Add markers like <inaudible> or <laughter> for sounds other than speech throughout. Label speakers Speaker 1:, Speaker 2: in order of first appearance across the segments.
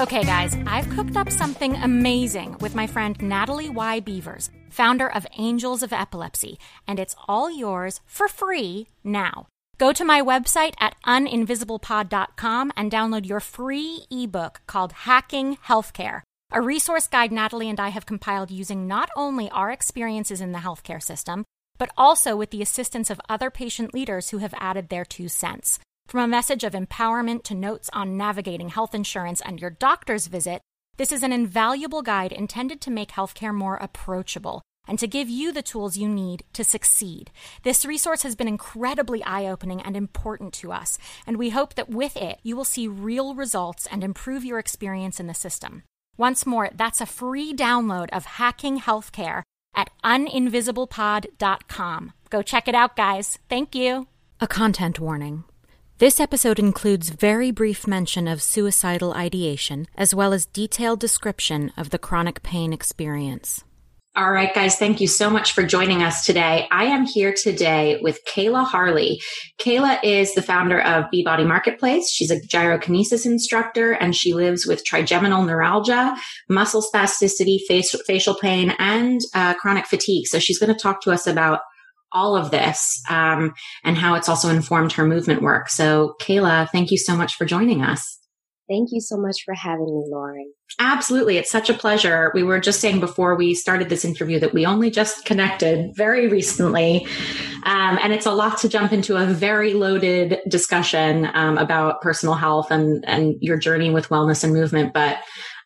Speaker 1: Okay, guys, I've cooked up something amazing with my friend Natalie Y. Beavers, founder of Angels of Epilepsy, and it's all yours for free now. Go to my website at uninvisiblepod.com and download your free ebook called Hacking Healthcare, a resource guide Natalie and I have compiled using not only our experiences in the healthcare system, but also with the assistance of other patient leaders who have added their two cents. From a message of empowerment to notes on navigating health insurance and your doctor's visit, this is an invaluable guide intended to make healthcare more approachable and to give you the tools you need to succeed. This resource has been incredibly eye opening and important to us, and we hope that with it, you will see real results and improve your experience in the system. Once more, that's a free download of Hacking Healthcare at uninvisiblepod.com. Go check it out, guys. Thank you. A content warning. This episode includes very brief mention of suicidal ideation, as well as detailed description of the chronic pain experience. All right, guys, thank you so much for joining us today. I am here today with Kayla Harley. Kayla is the founder of Body Marketplace. She's a gyrokinesis instructor and she lives with trigeminal neuralgia, muscle spasticity, facial pain, and uh, chronic fatigue. So she's going to talk to us about all of this um, and how it's also informed her movement work. So, Kayla, thank you so much for joining us.
Speaker 2: Thank you so much for having me, Lauren.
Speaker 1: Absolutely. It's such a pleasure. We were just saying before we started this interview that we only just connected very recently. Um, and it's a lot to jump into a very loaded discussion um, about personal health and, and your journey with wellness and movement. But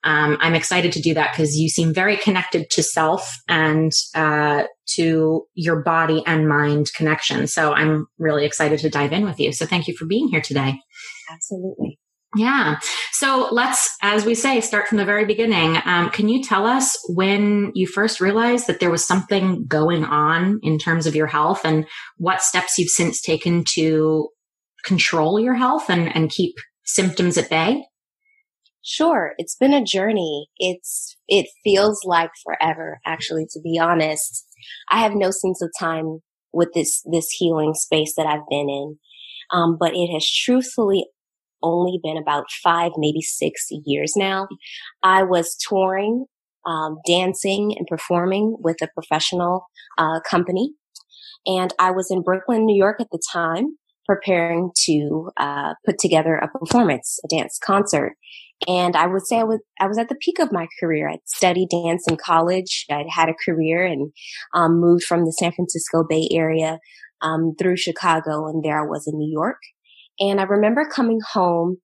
Speaker 1: um, I'm excited to do that because you seem very connected to self and uh, to your body and mind connection. So I'm really excited to dive in with you. So thank you for being here today.
Speaker 2: Absolutely.
Speaker 1: Yeah. So let's, as we say, start from the very beginning. Um, can you tell us when you first realized that there was something going on in terms of your health and what steps you've since taken to control your health and, and keep symptoms at bay?
Speaker 2: Sure. It's been a journey. It's, it feels like forever, actually, to be honest. I have no sense of time with this, this healing space that I've been in. Um, but it has truthfully only been about five, maybe six years now. I was touring, um, dancing and performing with a professional, uh, company. And I was in Brooklyn, New York at the time preparing to uh, put together a performance, a dance concert. And I would say I was, I was at the peak of my career. I'd studied dance in college. I'd had a career and um, moved from the San Francisco Bay Area um, through Chicago. And there I was in New York. And I remember coming home,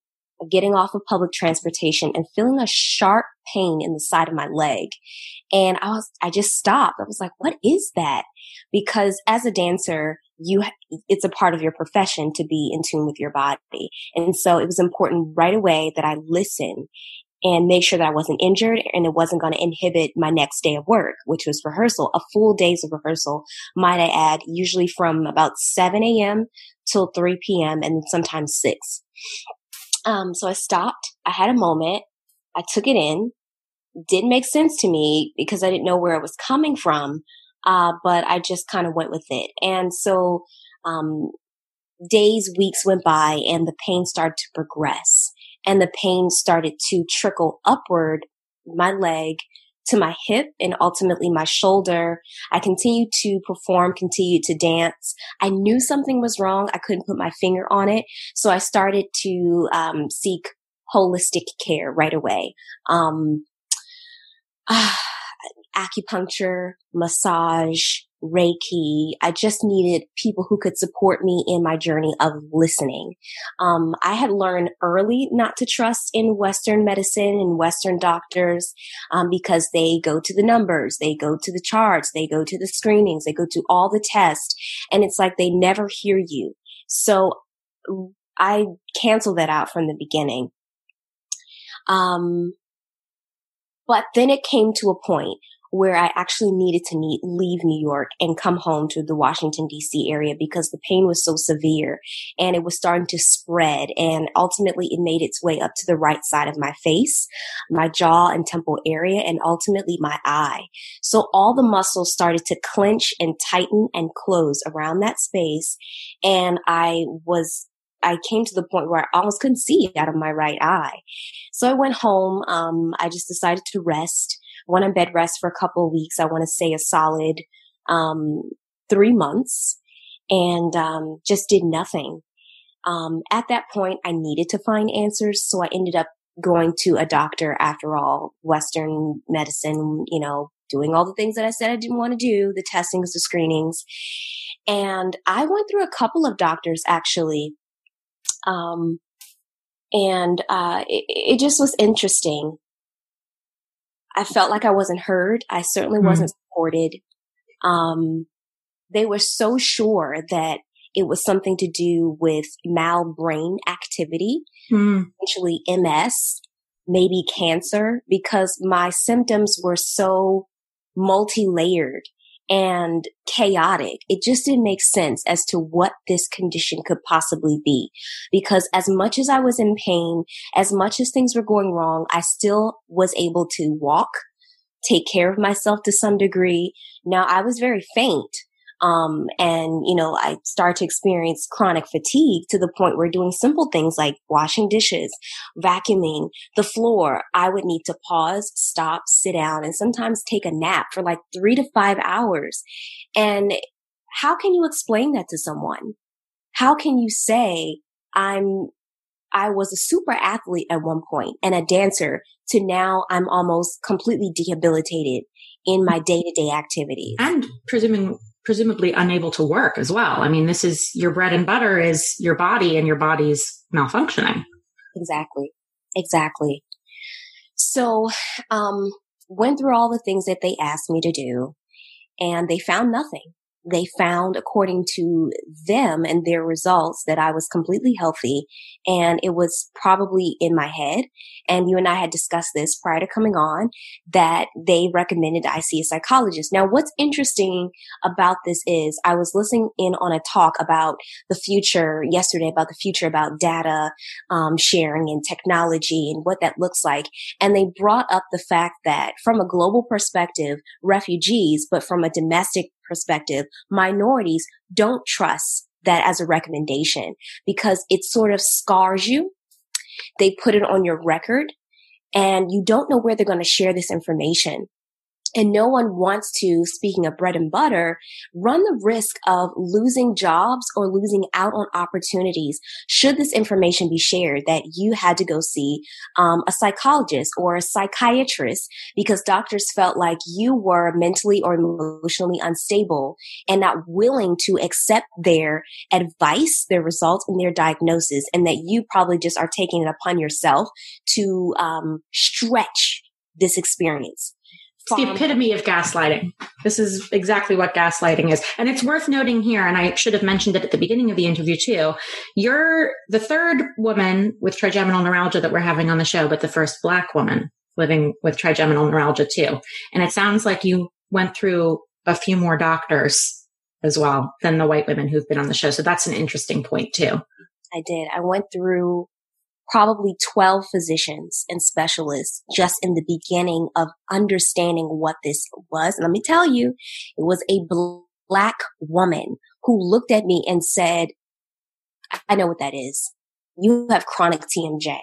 Speaker 2: getting off of public transportation and feeling a sharp pain in the side of my leg. And I was, I just stopped. I was like, what is that? Because as a dancer, you, it's a part of your profession to be in tune with your body. And so it was important right away that I listen and make sure that I wasn't injured and it wasn't going to inhibit my next day of work, which was rehearsal, a full days of rehearsal, might I add, usually from about 7 a.m. till 3 p.m. and sometimes 6. Um, so I stopped. I had a moment. I took it in. Didn't make sense to me because I didn't know where it was coming from. Uh, but I just kind of went with it. And so, um, days, weeks went by and the pain started to progress and the pain started to trickle upward my leg to my hip and ultimately my shoulder. I continued to perform, continued to dance. I knew something was wrong. I couldn't put my finger on it. So I started to um, seek holistic care right away. Um, <sighs> uh, acupuncture, massage, Reiki. I just needed people who could support me in my journey of listening. Um, I had learned early not to trust in Western medicine and Western doctors um, because they go to the numbers, they go to the charts, they go to the screenings, they go to all the tests, and it's like they never hear you. So I canceled that out from the beginning. Um, but then it came to a point where I actually needed to need, leave New York and come home to the Washington DC area because the pain was so severe and it was starting to spread and ultimately it made its way up to the right side of my face, my jaw and temple area and ultimately my eye. So all the muscles started to clench and tighten and close around that space and I was I came to the point where I almost couldn't see out of my right eye. So I went home. Um, I just decided to rest went on bed rest for a couple weeks. I want to say a solid um, three months and um, just did nothing. Um, at that point, I needed to find answers. So I ended up going to a doctor after all, Western medicine, you know, doing all the things that I said I didn't want to do, the testings, the screenings. And I went through a couple of doctors actually. Um, and, uh, it, it just was interesting. I felt like I wasn't heard. I certainly mm wasn't supported. Um, they were so sure that it was something to do with mal brain activity, mm. MS, maybe cancer, because my symptoms were so multi-layered and chaotic. It just didn't make sense as to what this condition could possibly be. Because as much as I was in pain, as much as things were going wrong, I still was able to walk, take care of myself to some degree. Now I was very faint, um, and, you know, I start to experience chronic fatigue to the point where doing simple things like washing dishes, vacuuming the floor, I would need to pause, stop, sit down, and sometimes take a nap for like three to five hours. And how can you explain that to someone? How can you say, I'm I was a super athlete at one point and a dancer to now I'm almost completely debilitated in my day to day activities.
Speaker 1: And presuming presumably unable to work as well. I mean, this is your bread and butter is your body and your body's malfunctioning.
Speaker 2: Exactly. Exactly. So, um, went through all the things that they asked me to do and they found nothing they found according to them and their results that I was completely healthy and it was probably in my head. And you and I had discussed this prior to coming on that they recommended I see a psychologist. Now, what's interesting about this is I was listening in on a talk about the future yesterday about the future about data um, sharing and technology and what that looks like. And they brought up the fact that from a global perspective, refugees, but from a domestic perspective, minorities don't trust that as a recommendation because it sort of scars you. They put it on your record and you don't know where they're going to share this information. And no one wants to, speaking of bread and butter, run the risk of losing jobs or losing out on opportunities should this information be shared that you had to go see um, a psychologist or a psychiatrist because doctors felt like you were mentally or emotionally unstable and not willing to accept their advice, their results, and their diagnosis, and that you probably just are taking it upon yourself to um, stretch this experience.
Speaker 1: It's the epitome of gaslighting. This is exactly what gaslighting is. And it's worth noting here, and I should have mentioned it at the beginning of the interview too. You're the third woman with trigeminal neuralgia that we're having on the show, but the first black woman living with trigeminal neuralgia too. And it sounds like you went through a few more doctors as well than the white women who've been on the show. So that's an interesting point too.
Speaker 2: I did. I went through probably 12 physicians and specialists just in the beginning of understanding what this was. And let me tell you, it was a black woman who looked at me and said, I know what that is. You have chronic TMJ.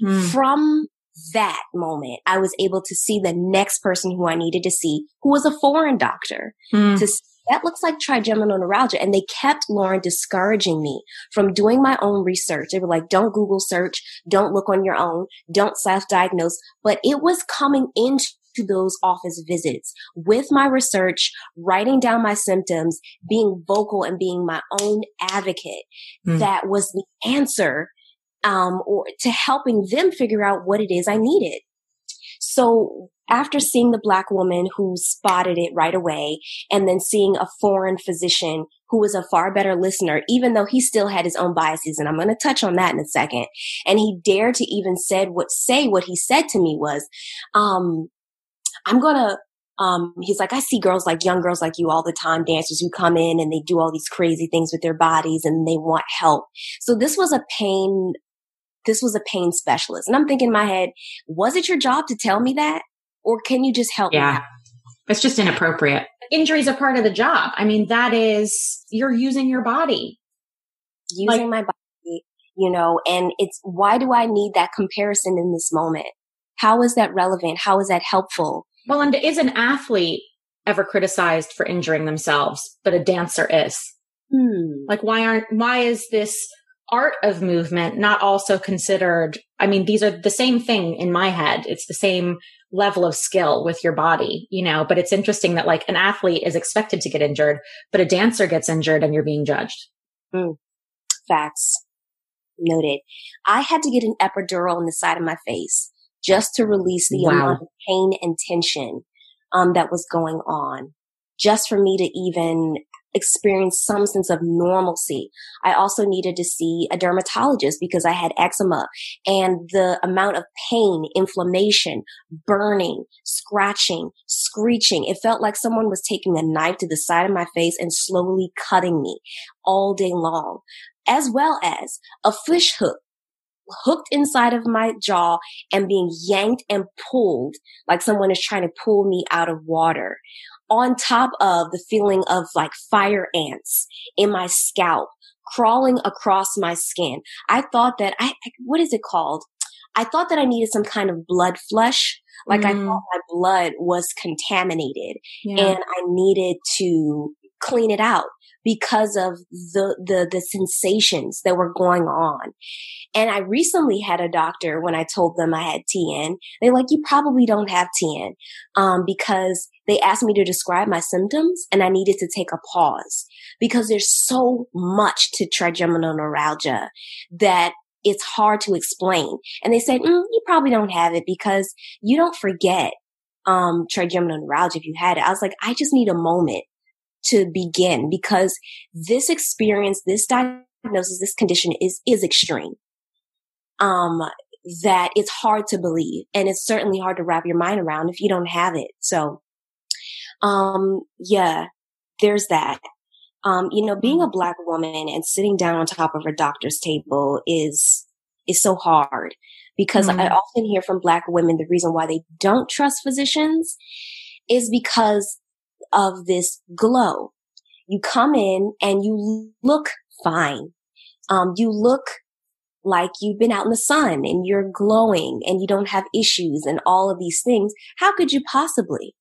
Speaker 2: Hmm. From that moment, I was able to see the next person who I needed to see, who was a foreign doctor, hmm. to that looks like trigeminal neuralgia. And they kept Lauren discouraging me from doing my own research. They were like, don't Google search, don't look on your own, don't self diagnose. But it was coming into those office visits with my research, writing down my symptoms, being vocal and being my own advocate. Mm. That was the answer, um, or to helping them figure out what it is I needed. So after seeing the black woman who spotted it right away and then seeing a foreign physician who was a far better listener, even though he still had his own biases. And I'm going to touch on that in a second. And he dared to even said what, say what he said to me was, um, I'm going to, um, he's like, I see girls like young girls like you all the time, dancers who come in and they do all these crazy things with their bodies and they want help. So this was a pain this was a pain specialist. And I'm thinking in my head, was it your job to tell me that? Or can you just help
Speaker 1: yeah. me? It's just inappropriate. Injuries are part of the job. I mean, that is, you're using your body.
Speaker 2: Using like, my body, you know, and it's, why do I need that comparison in this moment? How is that relevant? How is that helpful?
Speaker 1: Well, and is an athlete ever criticized for injuring themselves, but a dancer is? Hmm. Like, why aren't, why is this art of movement not also considered i mean these are the same thing in my head it's the same level of skill with your body you know but it's interesting that like an athlete is expected to get injured but a dancer gets injured and you're being judged
Speaker 2: mm. facts noted i had to get an epidural on the side of my face just to release the wow. amount of pain and tension um, that was going on just for me to even experience some sense of normalcy. I also needed to see a dermatologist because I had eczema and the amount of pain, inflammation, burning, scratching, screeching. It felt like someone was taking a knife to the side of my face and slowly cutting me all day long, as well as a fish hook hooked inside of my jaw and being yanked and pulled like someone is trying to pull me out of water on top of the feeling of like fire ants in my scalp crawling across my skin. I thought that I, what is it called? I thought that I needed some kind of blood flush. Like mm. I thought my blood was contaminated yeah. and I needed to clean it out because of the, the, the sensations that were going on. And I recently had a doctor when I told them I had TN. They're like, you probably don't have TN, um, because they asked me to describe my symptoms and I needed to take a pause because there's so much to trigeminal neuralgia that it's hard to explain. And they said, mm, you probably don't have it because you don't forget, um, trigeminal neuralgia if you had it. I was like, I just need a moment to begin because this experience, this diagnosis, this condition is, is extreme. Um, that it's hard to believe and it's certainly hard to wrap your mind around if you don't have it. So, um, yeah, there's that. Um, you know, being a black woman and sitting down on top of a doctor's table is, is so hard because mm-hmm. I often hear from black women the reason why they don't trust physicians is because of this glow. You come in and you look fine. Um, you look like you've been out in the sun and you're glowing and you don't have issues and all of these things. How could you possibly?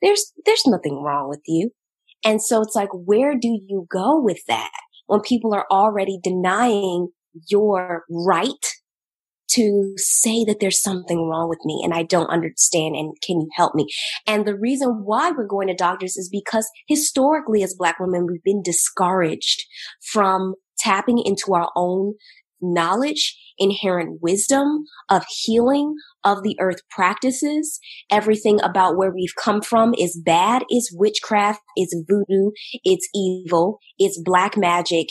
Speaker 2: There's, there's nothing wrong with you. And so it's like, where do you go with that when people are already denying your right to say that there's something wrong with me and I don't understand and can you help me? And the reason why we're going to doctors is because historically as black women, we've been discouraged from tapping into our own knowledge, inherent wisdom of healing of the earth practices. Everything about where we've come from is bad, is witchcraft, it's voodoo, it's evil, it's black magic,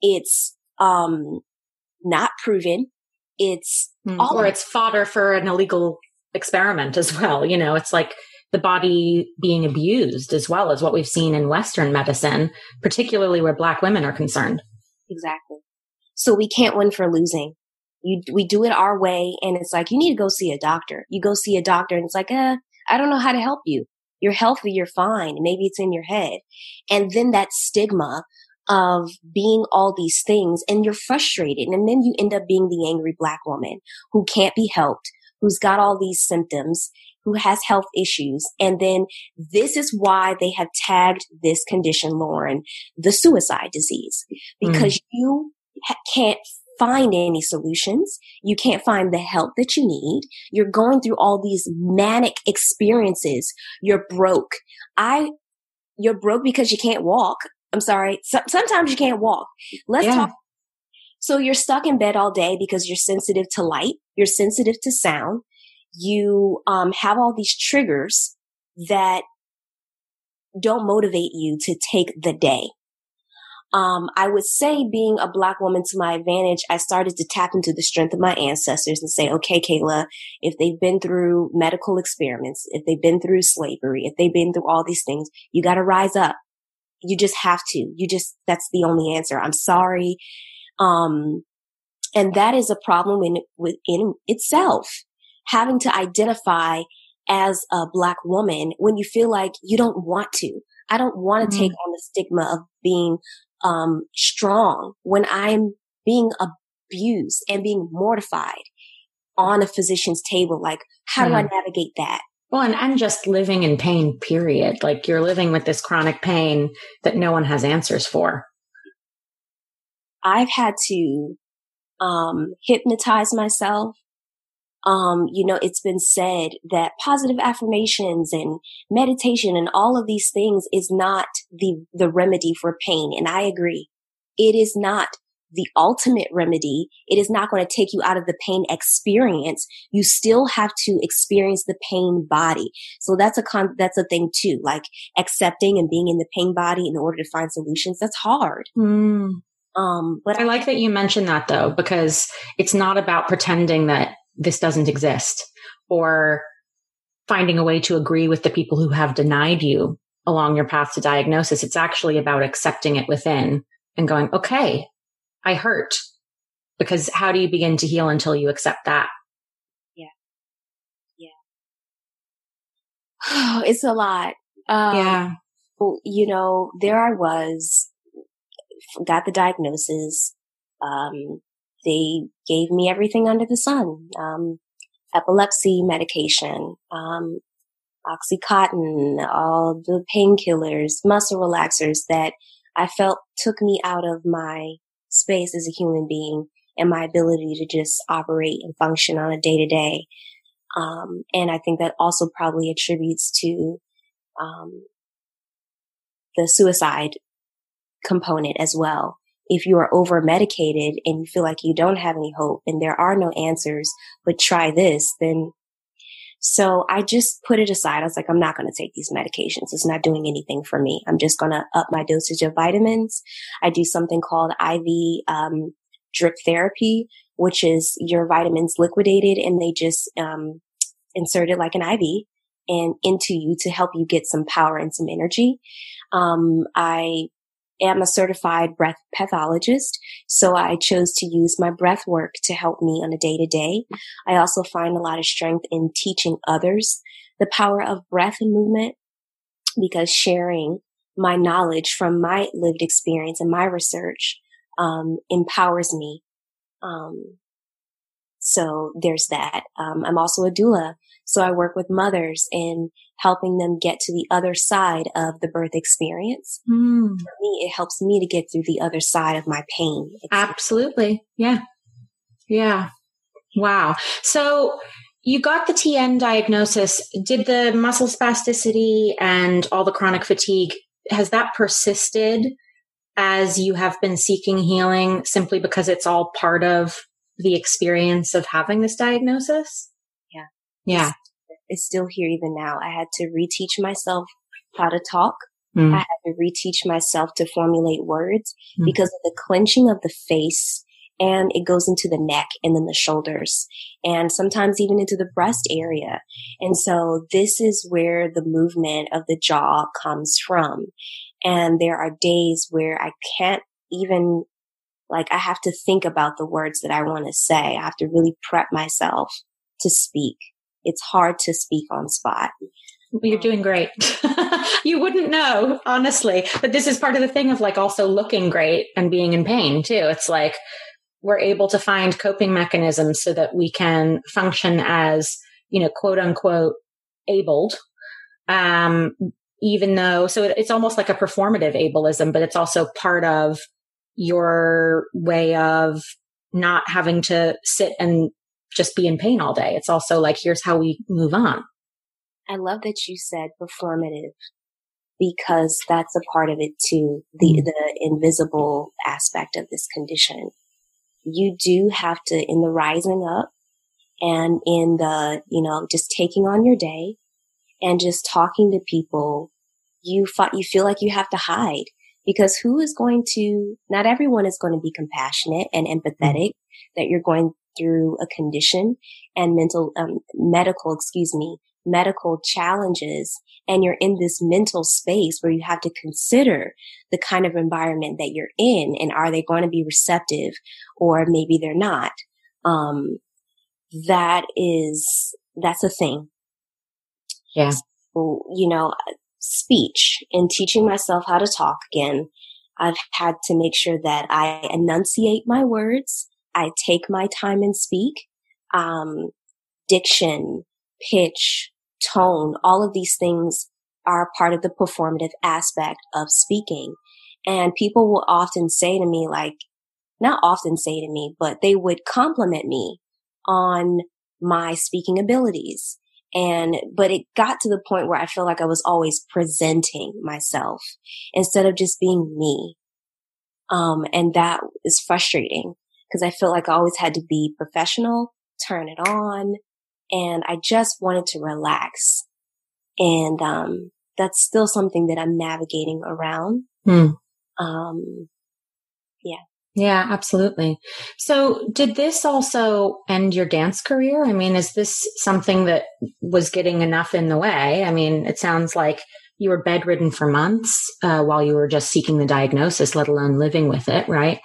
Speaker 2: it's, um, not proven. It's
Speaker 1: mm, all or it's fodder for an illegal experiment as well. You know, it's like the body being abused as well as what we've seen in Western medicine, particularly where Black women are concerned.
Speaker 2: Exactly. So we can't win for losing. You, we do it our way and it's like, you need to go see a doctor. You go see a doctor and it's like, uh, I don't know how to help you. You're healthy. You're fine. Maybe it's in your head. And then that stigma of being all these things and you're frustrated. And then you end up being the angry black woman who can't be helped, who's got all these symptoms, who has health issues. And then this is why they have tagged this condition, Lauren, the suicide disease, because mm. you ha- can't find any solutions. You can't find the help that you need. You're going through all these manic experiences. You're broke. I, you're broke because you can't walk. I'm sorry. So, sometimes you can't walk. Let's yeah. talk. So you're stuck in bed all day because you're sensitive to light. You're sensitive to sound. You, um, have all these triggers that don't motivate you to take the day. Um, I would say being a black woman to my advantage, I started to tap into the strength of my ancestors and say, okay, Kayla, if they've been through medical experiments, if they've been through slavery, if they've been through all these things, you got to rise up. You just have to. You just, that's the only answer. I'm sorry. Um, and that is a problem in, within itself. Having to identify as a black woman when you feel like you don't want to. I don't want to mm-hmm. take on the stigma of being um, strong when I'm being abused and being mortified on a physician's table. Like, how do I navigate that?
Speaker 1: Well, and, and just living in pain, period. Like you're living with this chronic pain that no one has answers for.
Speaker 2: I've had to um, hypnotize myself um, you know, it's been said that positive affirmations and meditation and all of these things is not the, the remedy for pain. And I agree. It is not the ultimate remedy. It is not going to take you out of the pain experience. You still have to experience the pain body. So that's a con, that's a thing too, like accepting and being in the pain body in order to find solutions. That's hard.
Speaker 1: Mm. Um, but I like that you mentioned that though, because it's not about pretending that this doesn't exist or finding a way to agree with the people who have denied you along your path to diagnosis. It's actually about accepting it within and going, okay, I hurt. Because how do you begin to heal until you accept that?
Speaker 2: Yeah. Yeah. Oh, <sighs> it's a lot.
Speaker 1: Um, yeah.
Speaker 2: You know, there I was, got the diagnosis, um, they gave me everything under the sun. Um, epilepsy medication, um, Oxycontin, all the painkillers, muscle relaxers that I felt took me out of my space as a human being and my ability to just operate and function on a day to day. and I think that also probably attributes to, um, the suicide component as well if you are over medicated and you feel like you don't have any hope and there are no answers, but try this, then so I just put it aside. I was like, I'm not going to take these medications. It's not doing anything for me. I'm just going to up my dosage of vitamins. I do something called IV um, drip therapy, which is your vitamins liquidated and they just um, insert it like an IV and into you to help you get some power and some energy. Um, I am a certified breath pathologist, so I chose to use my breath work to help me on a day to day. I also find a lot of strength in teaching others the power of breath and movement because sharing my knowledge from my lived experience and my research um, empowers me. Um, so there's that. Um, I'm also a doula. So I work with mothers in helping them get to the other side of the birth experience. Mm. For me, it helps me to get through the other side of my pain.
Speaker 1: Absolutely. Yeah. Yeah. Wow. So you got the TN diagnosis. Did the muscle spasticity and all the chronic fatigue, has that persisted as you have been seeking healing simply because it's all part of the experience of having this diagnosis?
Speaker 2: Yeah.
Speaker 1: Yeah.
Speaker 2: It's, it's still here even now. I had to reteach myself how to talk. Mm. I had to reteach myself to formulate words mm. because of the clenching of the face and it goes into the neck and then the shoulders and sometimes even into the breast area. And so this is where the movement of the jaw comes from. And there are days where I can't even like I have to think about the words that I want to say. I have to really prep myself to speak. It's hard to speak on spot.
Speaker 1: You're doing great. <laughs> you wouldn't know, honestly. But this is part of the thing of like also looking great and being in pain too. It's like we're able to find coping mechanisms so that we can function as, you know, quote unquote abled. Um, even though, so it's almost like a performative ableism, but it's also part of your way of not having to sit and just be in pain all day. It's also like, here's how we move on.
Speaker 2: I love that you said performative because that's a part of it too. The, mm-hmm. the invisible aspect of this condition. You do have to, in the rising up and in the, you know, just taking on your day and just talking to people, you find, you feel like you have to hide because who is going to, not everyone is going to be compassionate and empathetic mm-hmm. that you're going through a condition and mental, um, medical, excuse me, medical challenges and you're in this mental space where you have to consider the kind of environment that you're in and are they going to be receptive or maybe they're not. Um, that is, that's a thing.
Speaker 1: Yeah.
Speaker 2: So, you know, speech and teaching myself how to talk again. I've had to make sure that I enunciate my words. I take my time and speak. Um, diction, pitch, tone, all of these things are part of the performative aspect of speaking. And people will often say to me, like, not often say to me, but they would compliment me on my speaking abilities. And, but it got to the point where I feel like I was always presenting myself instead of just being me. Um, and that is frustrating because I feel like I always had to be professional, turn it on, and I just wanted to relax. And, um, that's still something that I'm navigating around.
Speaker 1: Hmm.
Speaker 2: Um, yeah.
Speaker 1: Yeah, absolutely. So did this also end your dance career? I mean, is this something that was getting enough in the way? I mean, it sounds like you were bedridden for months uh, while you were just seeking the diagnosis, let alone living with it, right?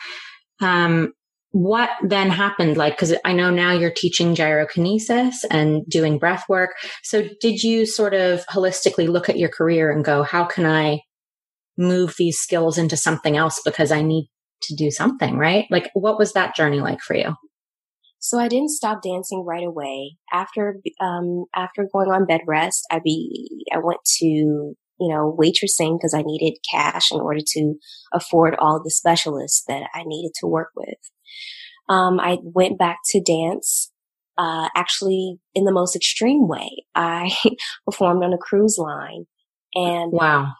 Speaker 1: Um, what then happened? Like, cause I know now you're teaching gyrokinesis and doing breath work. So did you sort of holistically look at your career and go, how can I move these skills into something else because I need to do something, right? Like, what was that journey like for you?
Speaker 2: So I didn't stop dancing right away. After, um, after going on bed rest, I be, I went to, you know, waitressing because I needed cash in order to afford all the specialists that I needed to work with. Um, I went back to dance, uh, actually in the most extreme way. I <laughs> performed on a cruise line and
Speaker 1: wow,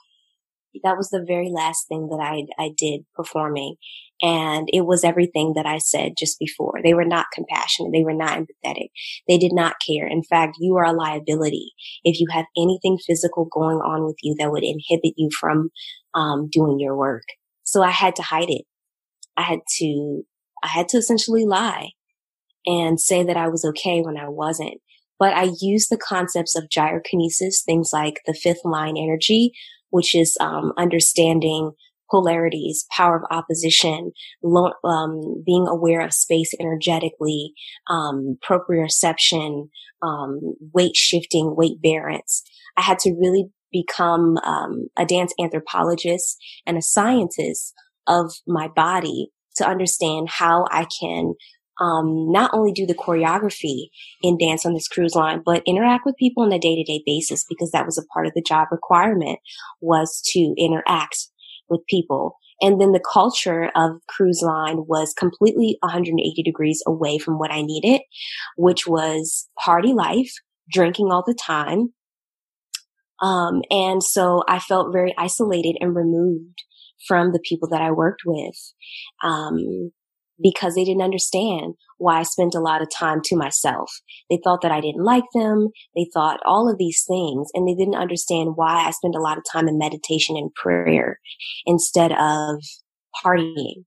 Speaker 2: that was the very last thing that I, I did performing. And it was everything that I said just before. They were not compassionate. They were not empathetic. They did not care. In fact, you are a liability. If you have anything physical going on with you that would inhibit you from, um, doing your work. So I had to hide it. I had to I had to essentially lie and say that I was okay when I wasn't. But I used the concepts of gyrokinesis, things like the fifth line energy, which is um, understanding polarities, power of opposition, lo- um, being aware of space energetically, um, proprioception, um, weight shifting, weight bearance. I had to really become um, a dance anthropologist and a scientist of my body to understand how I can um, not only do the choreography in dance on this cruise line, but interact with people on a day to day basis because that was a part of the job requirement was to interact with people. And then the culture of cruise line was completely 180 degrees away from what I needed, which was party life, drinking all the time. Um, and so I felt very isolated and removed from the people that I worked with. Um, because they didn't understand why I spent a lot of time to myself. They thought that I didn't like them. They thought all of these things and they didn't understand why I spent a lot of time in meditation and prayer instead of partying.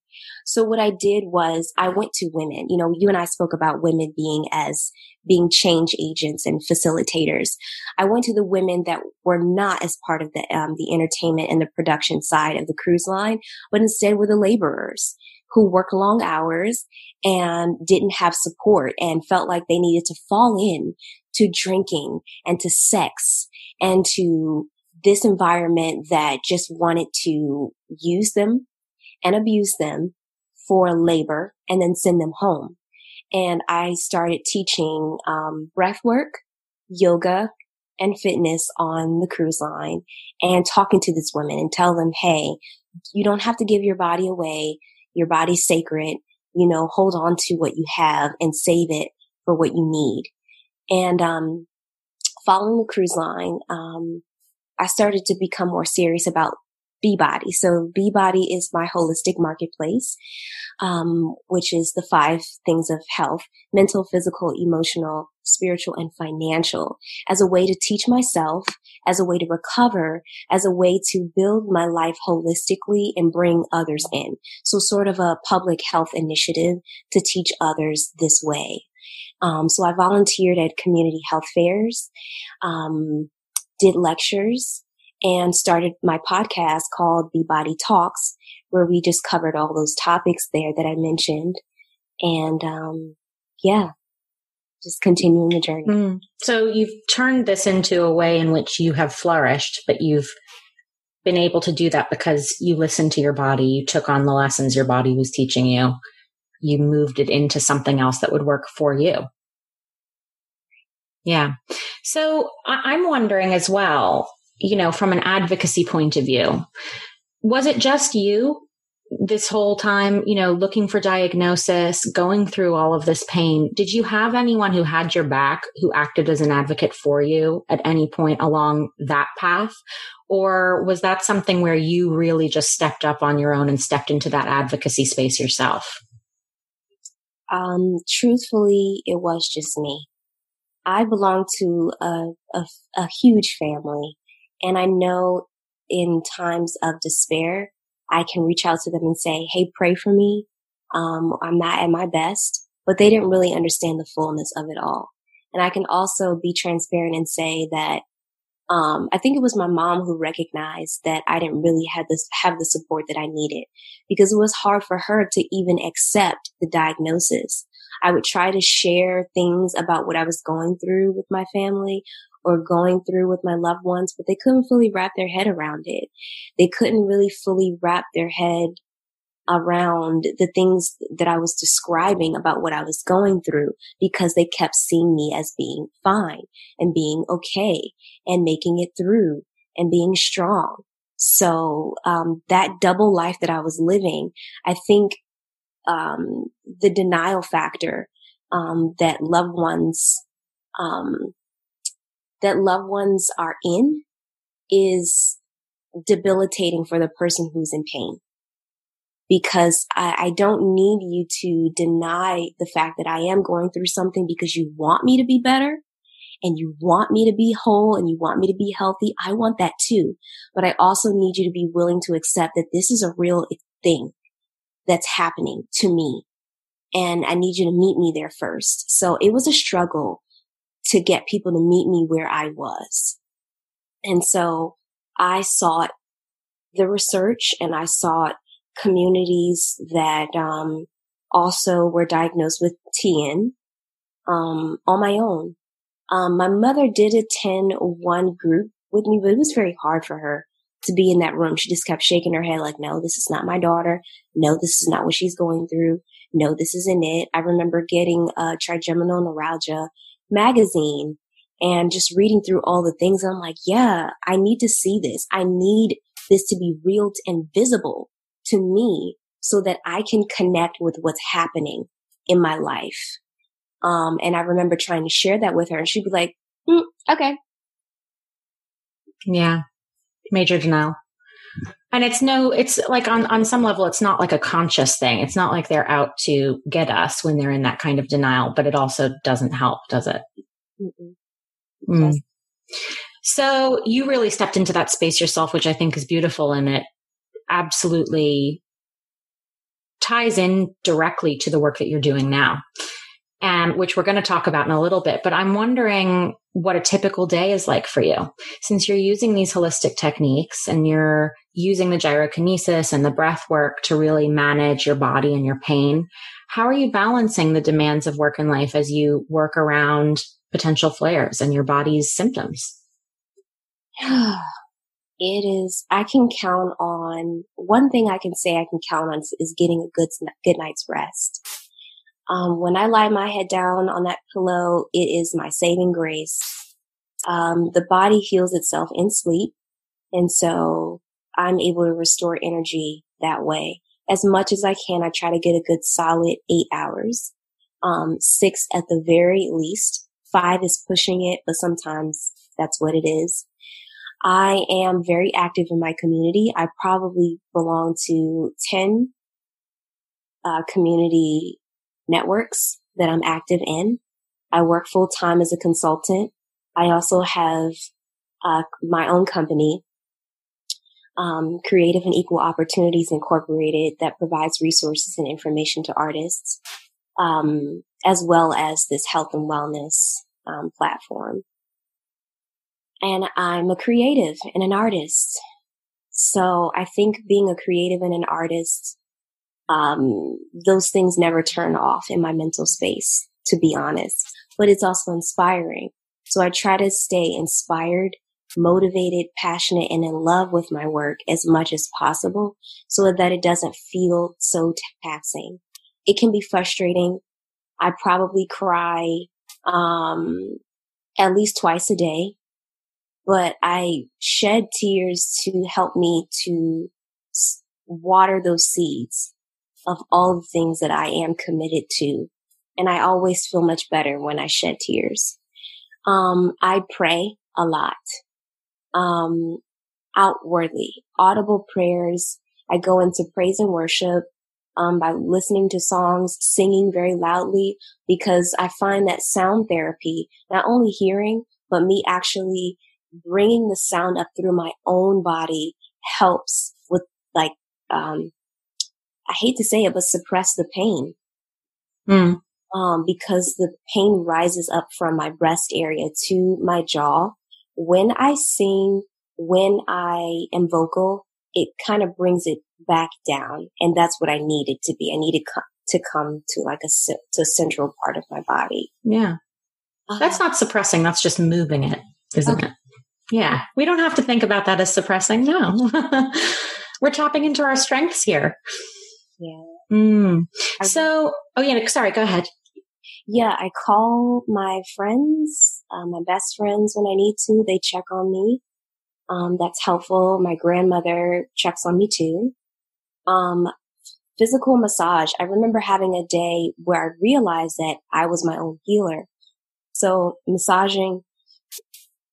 Speaker 2: So what I did was I went to women. You know, you and I spoke about women being as being change agents and facilitators. I went to the women that were not as part of the um, the entertainment and the production side of the cruise line, but instead were the laborers who work long hours and didn't have support and felt like they needed to fall in to drinking and to sex and to this environment that just wanted to use them and abuse them for labor and then send them home. And I started teaching um, breath work, yoga, and fitness on the cruise line and talking to these women and tell them, hey, you don't have to give your body away. Your body's sacred. You know, hold on to what you have and save it for what you need. And um, following the cruise line, um, I started to become more serious about Beebodi. So Beebodi is my holistic marketplace, um, which is the five things of health, mental, physical, emotional, spiritual, and financial as a way to teach myself, as a way to recover, as a way to build my life holistically and bring others in. So sort of a public health initiative to teach others this way. Um, so I volunteered at community health fairs, um, did lectures, and started my podcast called The Body Talks, where we just covered all those topics there that I mentioned. And, um, yeah, just continuing the journey. Mm.
Speaker 1: So you've turned this into a way in which you have flourished, but you've been able to do that because you listened to your body. You took on the lessons your body was teaching you. You moved it into something else that would work for you. Yeah. So I'm wondering as well, you know, from an advocacy point of view, was it just you this whole time, you know, looking for diagnosis, going through all of this pain? Did you have anyone who had your back who acted as an advocate for you at any point along that path? Or was that something where you really just stepped up on your own and stepped into that advocacy space yourself?
Speaker 2: Um, truthfully, it was just me. I belong to a, a, a huge family and I know in times of despair, I can reach out to them and say, Hey, pray for me. Um, I'm not at my best, but they didn't really understand the fullness of it all. And I can also be transparent and say that, um, I think it was my mom who recognized that I didn't really have this, have the support that I needed because it was hard for her to even accept the diagnosis. I would try to share things about what I was going through with my family or going through with my loved ones, but they couldn't fully wrap their head around it. They couldn't really fully wrap their head around the things that I was describing about what I was going through because they kept seeing me as being fine and being okay and making it through and being strong. So, um, that double life that I was living, I think, um, the denial factor, um, that loved ones, um, that loved ones are in is debilitating for the person who's in pain. Because I, I don't need you to deny the fact that I am going through something because you want me to be better and you want me to be whole and you want me to be healthy. I want that too. But I also need you to be willing to accept that this is a real thing that's happening to me. And I need you to meet me there first. So it was a struggle to get people to meet me where I was. And so I sought the research and I sought communities that, um, also were diagnosed with TN, um, on my own. Um, my mother did attend one group with me, but it was very hard for her to be in that room. She just kept shaking her head like, no, this is not my daughter. No, this is not what she's going through. No, this isn't it. I remember getting, uh, trigeminal neuralgia magazine and just reading through all the things. I'm like, yeah, I need to see this. I need this to be real and visible to me so that I can connect with what's happening in my life. Um, and I remember trying to share that with her and she'd be like, mm, okay.
Speaker 1: Yeah. Major denial. And it's no, it's like on, on some level, it's not like a conscious thing. It's not like they're out to get us when they're in that kind of denial, but it also doesn't help, does it? Mm. So you really stepped into that space yourself, which I think is beautiful and it absolutely ties in directly to the work that you're doing now and which we're going to talk about in a little bit. But I'm wondering what a typical day is like for you since you're using these holistic techniques and you're using the gyrokinesis and the breath work to really manage your body and your pain. How are you balancing the demands of work and life as you work around potential flares and your body's symptoms? <sighs>
Speaker 2: it is, I can count on, one thing I can say I can count on is, is getting a good, good night's rest. Um, when I lie my head down on that pillow, it is my saving grace. Um, the body heals itself in sleep. And so I'm able to restore energy that way. As much as I can, I try to get a good solid eight hours, um, six at the very least. Five is pushing it, but sometimes that's what it is. I am very active in my community. I probably belong to 10 uh, community networks that I'm active in. I work full time as a consultant. I also have uh, my own company, um, Creative and Equal Opportunities Incorporated, that provides resources and information to artists, um, as well as this health and wellness um, platform and I'm a creative and an artist. So I think being a creative and an artist, um, those things never turn off in my mental space, to be honest, but it's also inspiring. So I try to stay inspired, motivated, passionate, and in love with my work as much as possible so that it doesn't feel so taxing. It can be frustrating. I probably cry, um, at least twice a day but I shed tears to help me to water those seeds of all the things that I am committed to. And I always feel much better when I shed tears. Um, I pray a lot. Um, outwardly, audible prayers. I go into praise and worship, um, by listening to songs, singing very loudly, because I find that sound therapy, not only hearing, but me actually bringing the sound up through my own body helps with like, um, I hate to say it, but suppress the pain. Mm. Um, because the pain rises up from my breast area to my jaw. When I sing, when I am vocal, it kind of brings it back down. And that's what I needed to be. I needed co- to come to like a, to a central part of my body.
Speaker 1: Yeah. Uh, that's not suppressing. That's just moving it, isn't okay. it? Yeah. We don't have to think about that as suppressing. No. <laughs> We're tapping into our strengths here.
Speaker 2: Yeah.
Speaker 1: Mm. So, oh yeah, sorry, go ahead.
Speaker 2: Yeah, I call my friends, uh, my best friends when I need to. They check on me. Um, that's helpful. My grandmother checks on me too. Um, physical massage. I remember having a day where I realized that I was my own healer. So massaging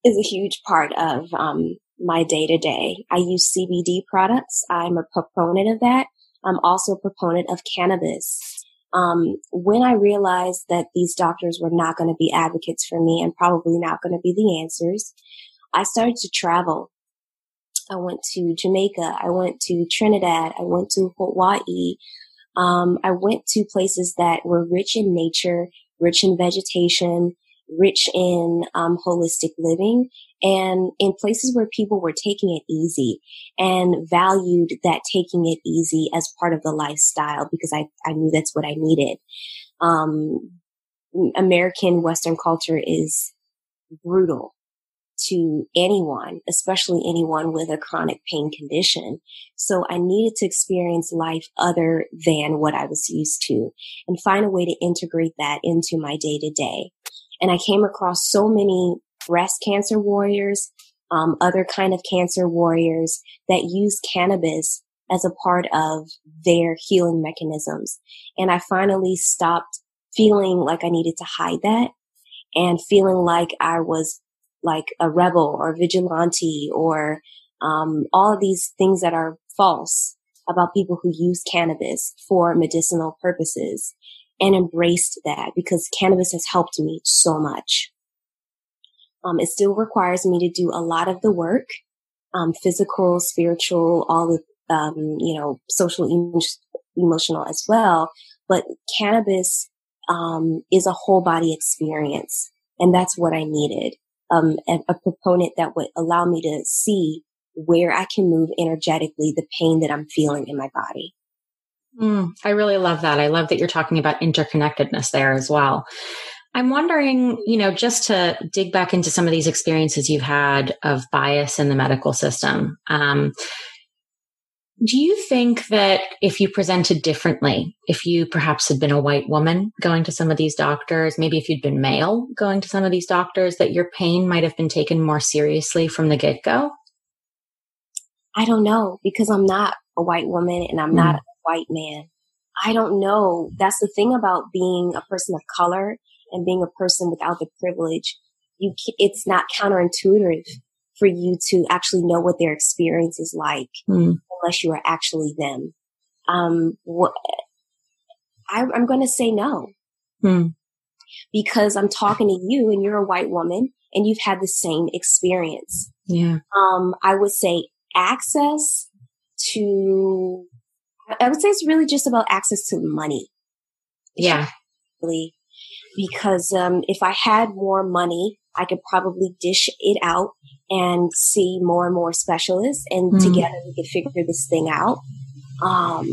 Speaker 2: is a huge part of um, my day to day. I use CBD products. I'm a proponent of that. I'm also a proponent of cannabis. Um, when I realized that these doctors were not going to be advocates for me and probably not going to be the answers, I started to travel. I went to Jamaica. I went to Trinidad. I went to Hawaii. Um, I went to places that were rich in nature, rich in vegetation, rich in um, holistic living and in places where people were taking it easy and valued that taking it easy as part of the lifestyle because I, I knew that's what I needed. Um, American Western culture is brutal to anyone, especially anyone with a chronic pain condition. So I needed to experience life other than what I was used to and find a way to integrate that into my day to day. And I came across so many breast cancer warriors, um, other kind of cancer warriors that use cannabis as a part of their healing mechanisms. And I finally stopped feeling like I needed to hide that and feeling like I was like a rebel or vigilante or um, all of these things that are false about people who use cannabis for medicinal purposes and embraced that because cannabis has helped me so much. Um, it still requires me to do a lot of the work, um, physical, spiritual, all the, um, you know, social, emotional as well. But cannabis, um, is a whole body experience. And that's what I needed. Um, a, a proponent that would allow me to see where I can move energetically the pain that I'm feeling in my body.
Speaker 1: Mm, I really love that. I love that you're talking about interconnectedness there as well. I'm wondering, you know, just to dig back into some of these experiences you've had of bias in the medical system. Um, do you think that if you presented differently, if you perhaps had been a white woman going to some of these doctors, maybe if you'd been male going to some of these doctors, that your pain might have been taken more seriously from the get go?
Speaker 2: I don't know because I'm not a white woman and I'm mm. not white man. I don't know. That's the thing about being a person of color and being a person without the privilege. You, it's not counterintuitive for you to actually know what their experience is like mm. unless you are actually them. Um, I, am going to say no mm. because I'm talking to you and you're a white woman and you've had the same experience.
Speaker 1: Yeah.
Speaker 2: Um, I would say access to, I would say it's really just about access to money.
Speaker 1: Yeah.
Speaker 2: Really, because, um, if I had more money, I could probably dish it out and see more and more specialists and mm. together we could figure this thing out. Um,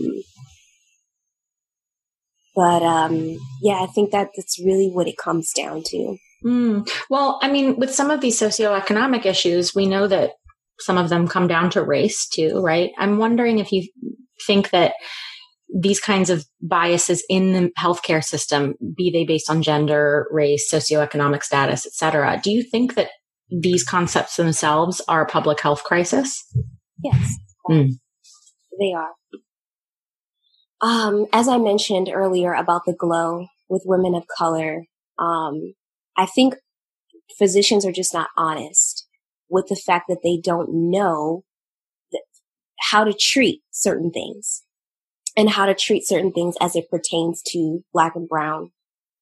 Speaker 2: but um, yeah, I think that that's really what it comes down to.
Speaker 1: Mm. Well, I mean, with some of these socioeconomic issues, we know that some of them come down to race too, right? I'm wondering if you think that these kinds of biases in the healthcare system, be they based on gender, race, socioeconomic status, etc., do you think that these concepts themselves are a public health crisis?
Speaker 2: Yes, mm. they are. Um, as I mentioned earlier about the glow with women of color, um, I think physicians are just not honest with the fact that they don't know how to treat certain things and how to treat certain things as it pertains to black and brown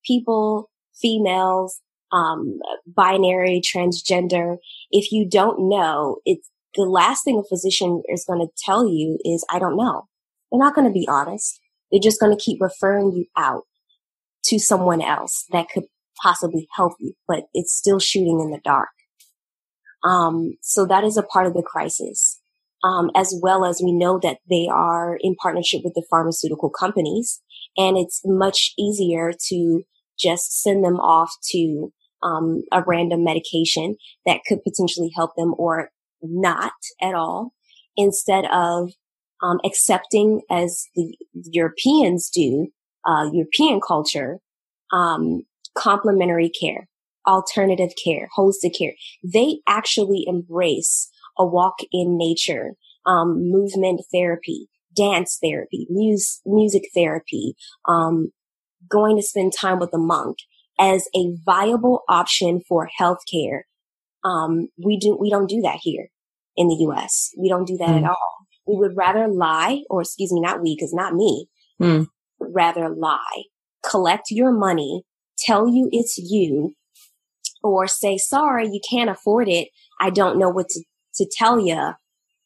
Speaker 2: people, females, um, binary, transgender. If you don't know, it's the last thing a physician is going to tell you is, I don't know. They're not going to be honest. They're just going to keep referring you out to someone else that could possibly help you, but it's still shooting in the dark. Um, so that is a part of the crisis um, as well as we know that they are in partnership with the pharmaceutical companies. And it's much easier to just send them off to um, a random medication that could potentially help them or not at all instead of um, accepting as the Europeans do, uh, European culture, um, complementary care, alternative care, holistic care. They actually embrace a walk in nature, um, movement therapy, dance therapy, mus- music therapy, um, going to spend time with a monk as a viable option for healthcare. Um, we do, we don't do that here in the U.S. We don't do that mm. at all. We would rather lie, or excuse me, not we, because not me, mm. rather lie, collect your money, tell you it's you, or say, sorry, you can't afford it. I don't know what to to tell you,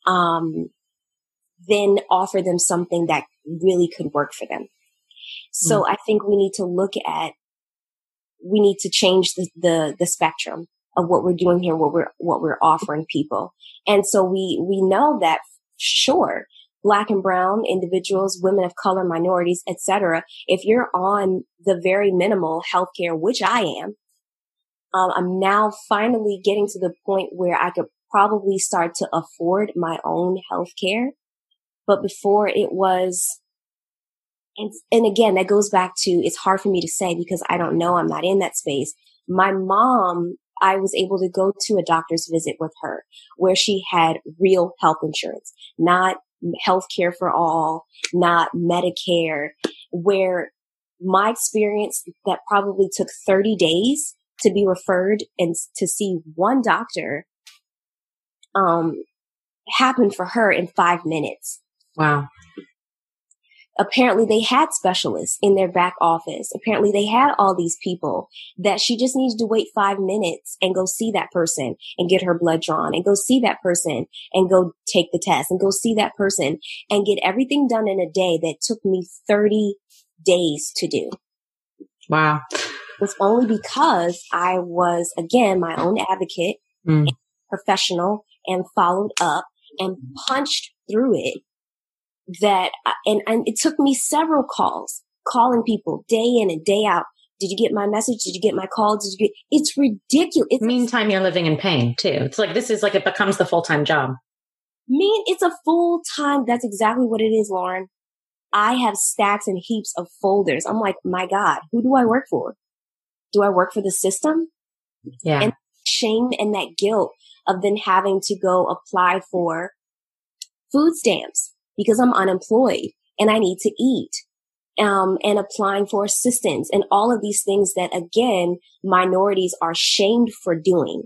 Speaker 2: um, then offer them something that really could work for them. So mm. I think we need to look at, we need to change the, the, the spectrum of what we're doing here, what we're, what we're offering people. And so we, we know that sure, black and brown individuals, women of color, minorities, etc. If you're on the very minimal healthcare, which I am, um, I'm now finally getting to the point where I could probably start to afford my own health care. But before it was, and, and again, that goes back to, it's hard for me to say because I don't know. I'm not in that space. My mom, I was able to go to a doctor's visit with her where she had real health insurance, not health care for all, not Medicare, where my experience that probably took 30 days to be referred and to see one doctor um, happened for her in five minutes.
Speaker 1: Wow.
Speaker 2: Apparently they had specialists in their back office. Apparently they had all these people that she just needs to wait five minutes and go see that person and get her blood drawn and go see that person and go take the test and go see that person and get everything done in a day that took me 30 days to do.
Speaker 1: Wow.
Speaker 2: Was only because I was again my own advocate, mm. professional, and followed up and punched through it that, and, and it took me several calls, calling people day in and day out, Did you get my message? Did you get my call? Did you get, it's ridiculous. It's
Speaker 1: Meantime, you're living in pain too. It's like, this is like, it becomes the full-time job.
Speaker 2: mean, it's a full time. That's exactly what it is, Lauren. I have stacks and heaps of folders. I'm like, my God, who do I work for? Do I work for the system?
Speaker 1: Yeah.
Speaker 2: And shame and that guilt of then having to go apply for food stamps because I'm unemployed and I need to eat. Um, and applying for assistance and all of these things that again, minorities are shamed for doing.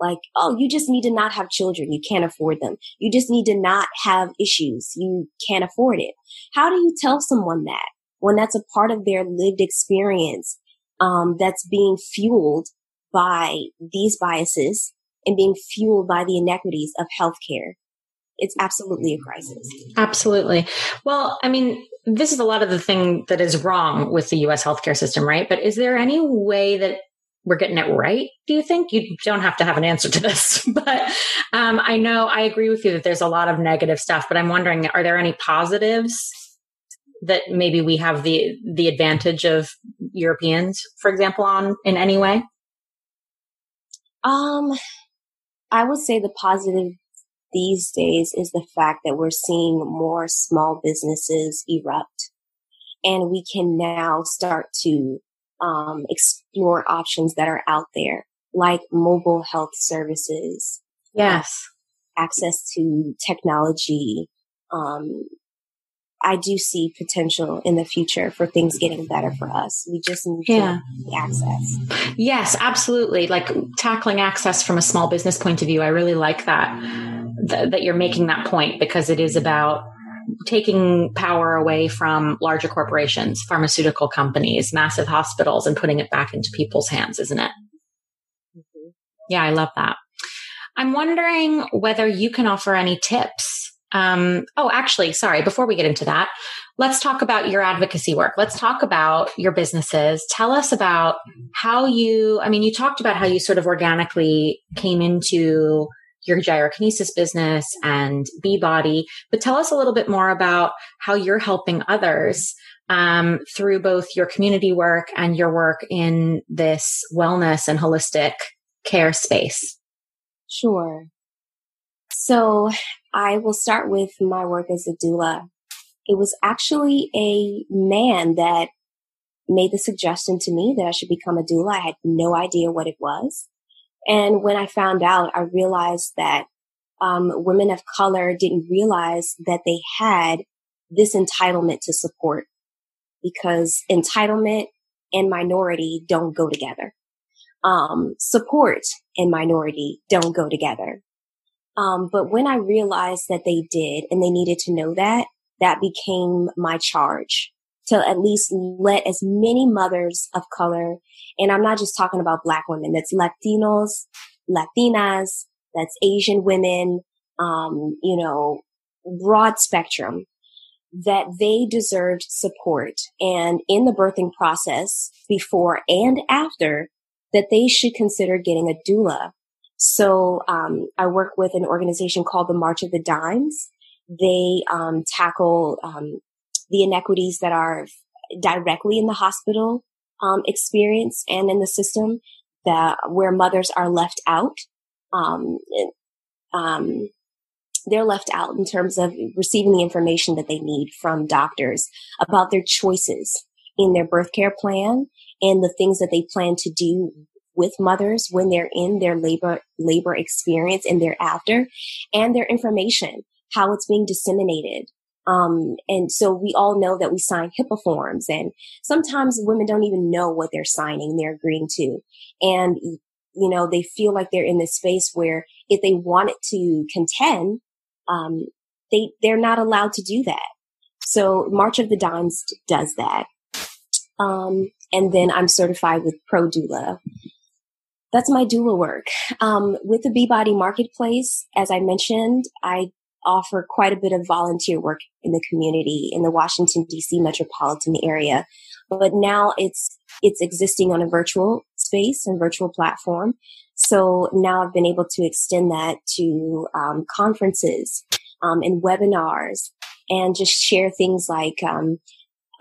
Speaker 2: Like, oh, you just need to not have children. You can't afford them. You just need to not have issues. You can't afford it. How do you tell someone that when that's a part of their lived experience? Um, that's being fueled by these biases and being fueled by the inequities of healthcare. It's absolutely a crisis.
Speaker 1: Absolutely. Well, I mean, this is a lot of the thing that is wrong with the US healthcare system, right? But is there any way that we're getting it right? Do you think you don't have to have an answer to this? <laughs> but um, I know I agree with you that there's a lot of negative stuff, but I'm wondering, are there any positives that maybe we have the the advantage of Europeans, for example, on in any way?
Speaker 2: Um, I would say the positive these days is the fact that we're seeing more small businesses erupt and we can now start to um, explore options that are out there like mobile health services.
Speaker 1: Yes.
Speaker 2: Access to technology. Um, I do see potential in the future for things getting better for us. We just need yeah. access.
Speaker 1: Yes, absolutely. Like tackling access from a small business point of view. I really like that, th- that you're making that point because it is about taking power away from larger corporations, pharmaceutical companies, massive hospitals, and putting it back into people's hands, isn't it? Mm-hmm. Yeah, I love that. I'm wondering whether you can offer any tips um, oh, actually, sorry, before we get into that, let's talk about your advocacy work. Let's talk about your businesses. Tell us about how you, I mean, you talked about how you sort of organically came into your gyrokinesis business and B Beebodi, but tell us a little bit more about how you're helping others um, through both your community work and your work in this wellness and holistic care space.
Speaker 2: Sure. So I will start with my work as a doula. It was actually a man that made the suggestion to me that I should become a doula. I had no idea what it was. And when I found out, I realized that um, women of color didn't realize that they had this entitlement to support because entitlement and minority don't go together. Um, support and minority don't go together. Um, but when I realized that they did and they needed to know that, that became my charge to at least let as many mothers of color, and I'm not just talking about black women, that's Latinos, Latinas, that's Asian women, um, you know, broad spectrum, that they deserved support. And in the birthing process, before and after, that they should consider getting a doula so um, I work with an organization called the March of the Dimes. They um, tackle um, the inequities that are directly in the hospital um, experience and in the system that where mothers are left out. Um, um, they're left out in terms of receiving the information that they need from doctors about their choices in their birth care plan and the things that they plan to do with mothers when they're in their labor, labor experience and thereafter and their information, how it's being disseminated. Um, and so we all know that we sign HIPAA forms and sometimes women don't even know what they're signing, they're agreeing to. And, you know, they feel like they're in this space where if they wanted to contend, um, they, they're not allowed to do that. So March of the Dimes does that. Um, and then I'm certified with ProDoula that's my doula work. Um, with the Beebodi Marketplace, as I mentioned, I offer quite a bit of volunteer work in the community in the Washington DC metropolitan area. But now it's it's existing on a virtual space and virtual platform. So now I've been able to extend that to um, conferences um, and webinars and just share things like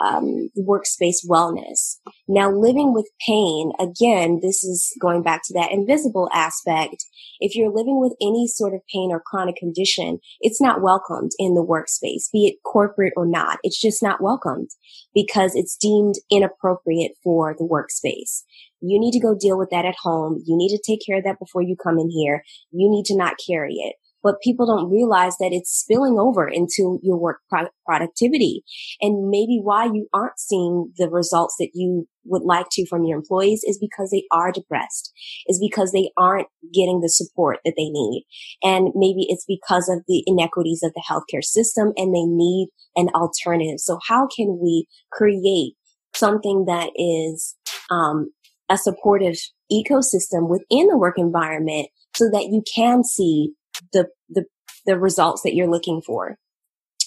Speaker 2: um, workspace wellness. Now, living with pain, again, this is going back to that invisible aspect. If you're living with any sort of pain or chronic condition, it's not welcomed in the workspace, be it corporate or not. It's just not welcomed because it's deemed inappropriate for the workspace. You need to go deal with that at home. You need to take care of that before you come in here. You need to not carry it but people don't realize that it's spilling over into your work pro- productivity. And maybe why you aren't seeing the results that you would like to from your employees is because they are depressed, is because they aren't getting the support that they need. And maybe it's because of the inequities of the healthcare system and they need an alternative. So how can we create something that is, um, a supportive ecosystem within the work environment so that you can see the, the, the results that you're looking for.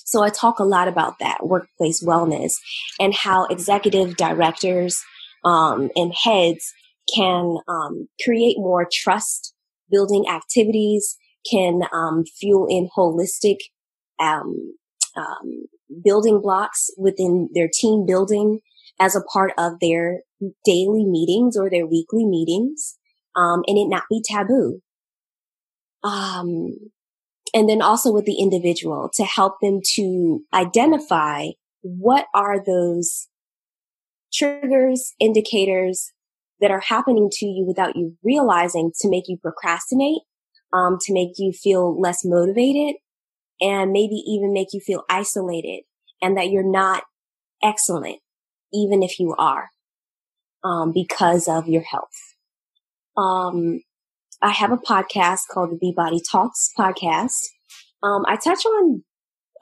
Speaker 2: So I talk a lot about that workplace wellness and how executive directors um, and heads can um, create more trust building activities, can um, fuel in holistic um, um, building blocks within their team building as a part of their daily meetings or their weekly meetings, um, and it not be taboo. Um, and then also with the individual to help them to identify what are those triggers, indicators that are happening to you without you realizing to make you procrastinate, um, to make you feel less motivated and maybe even make you feel isolated and that you're not excellent, even if you are, um, because of your health. Um, I have a podcast called the Beebodi Talks podcast. Um, I touch on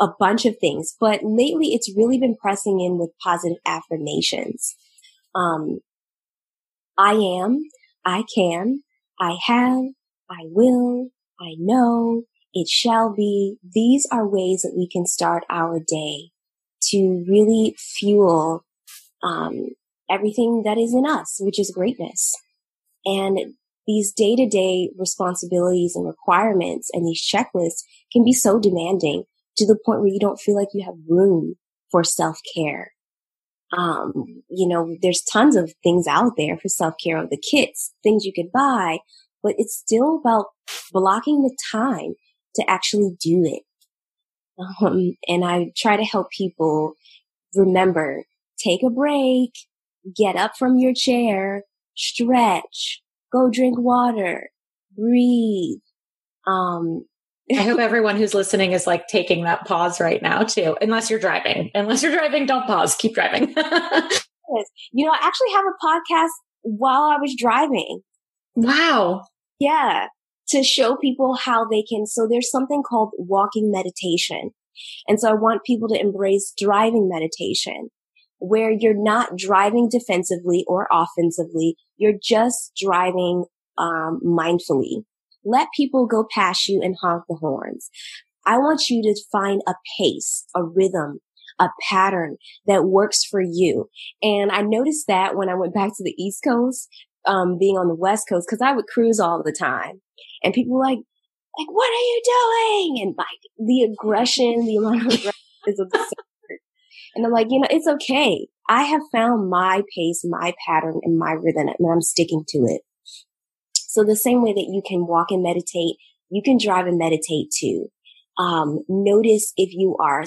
Speaker 2: a bunch of things, but lately it's really been pressing in with positive affirmations. Um, I am, I can, I have, I will, I know, it shall be. These are ways that we can start our day to really fuel um, everything that is in us, which is greatness. And these day to day responsibilities and requirements and these checklists can be so demanding to the point where you don't feel like you have room for self care. Um, you know, there's tons of things out there for self care of the kits, things you could buy, but it's still about blocking the time to actually do it. Um, and I try to help people remember, take a break, get up from your chair, stretch, go drink water, breathe. Um,
Speaker 1: I hope everyone who's listening is like taking that pause right now too. Unless you're driving. Unless you're driving, don't pause. Keep driving. <laughs>
Speaker 2: you know, I actually have a podcast while I was driving.
Speaker 1: Wow.
Speaker 2: Yeah. To show people how they can. So there's something called walking meditation. And so I want people to embrace driving meditation where you're not driving defensively or offensively. You're just driving um, mindfully. Let people go past you and honk the horns. I want you to find a pace, a rhythm, a pattern that works for you. And I noticed that when I went back to the East Coast, um, being on the West Coast, because I would cruise all the time. And people were like, like, what are you doing? And like the aggression, the amount of aggression is absurd. And I'm like, you know, it's okay. I have found my pace, my pattern and my rhythm and I'm sticking to it. So the same way that you can walk and meditate, you can drive and meditate too. Um, notice if you are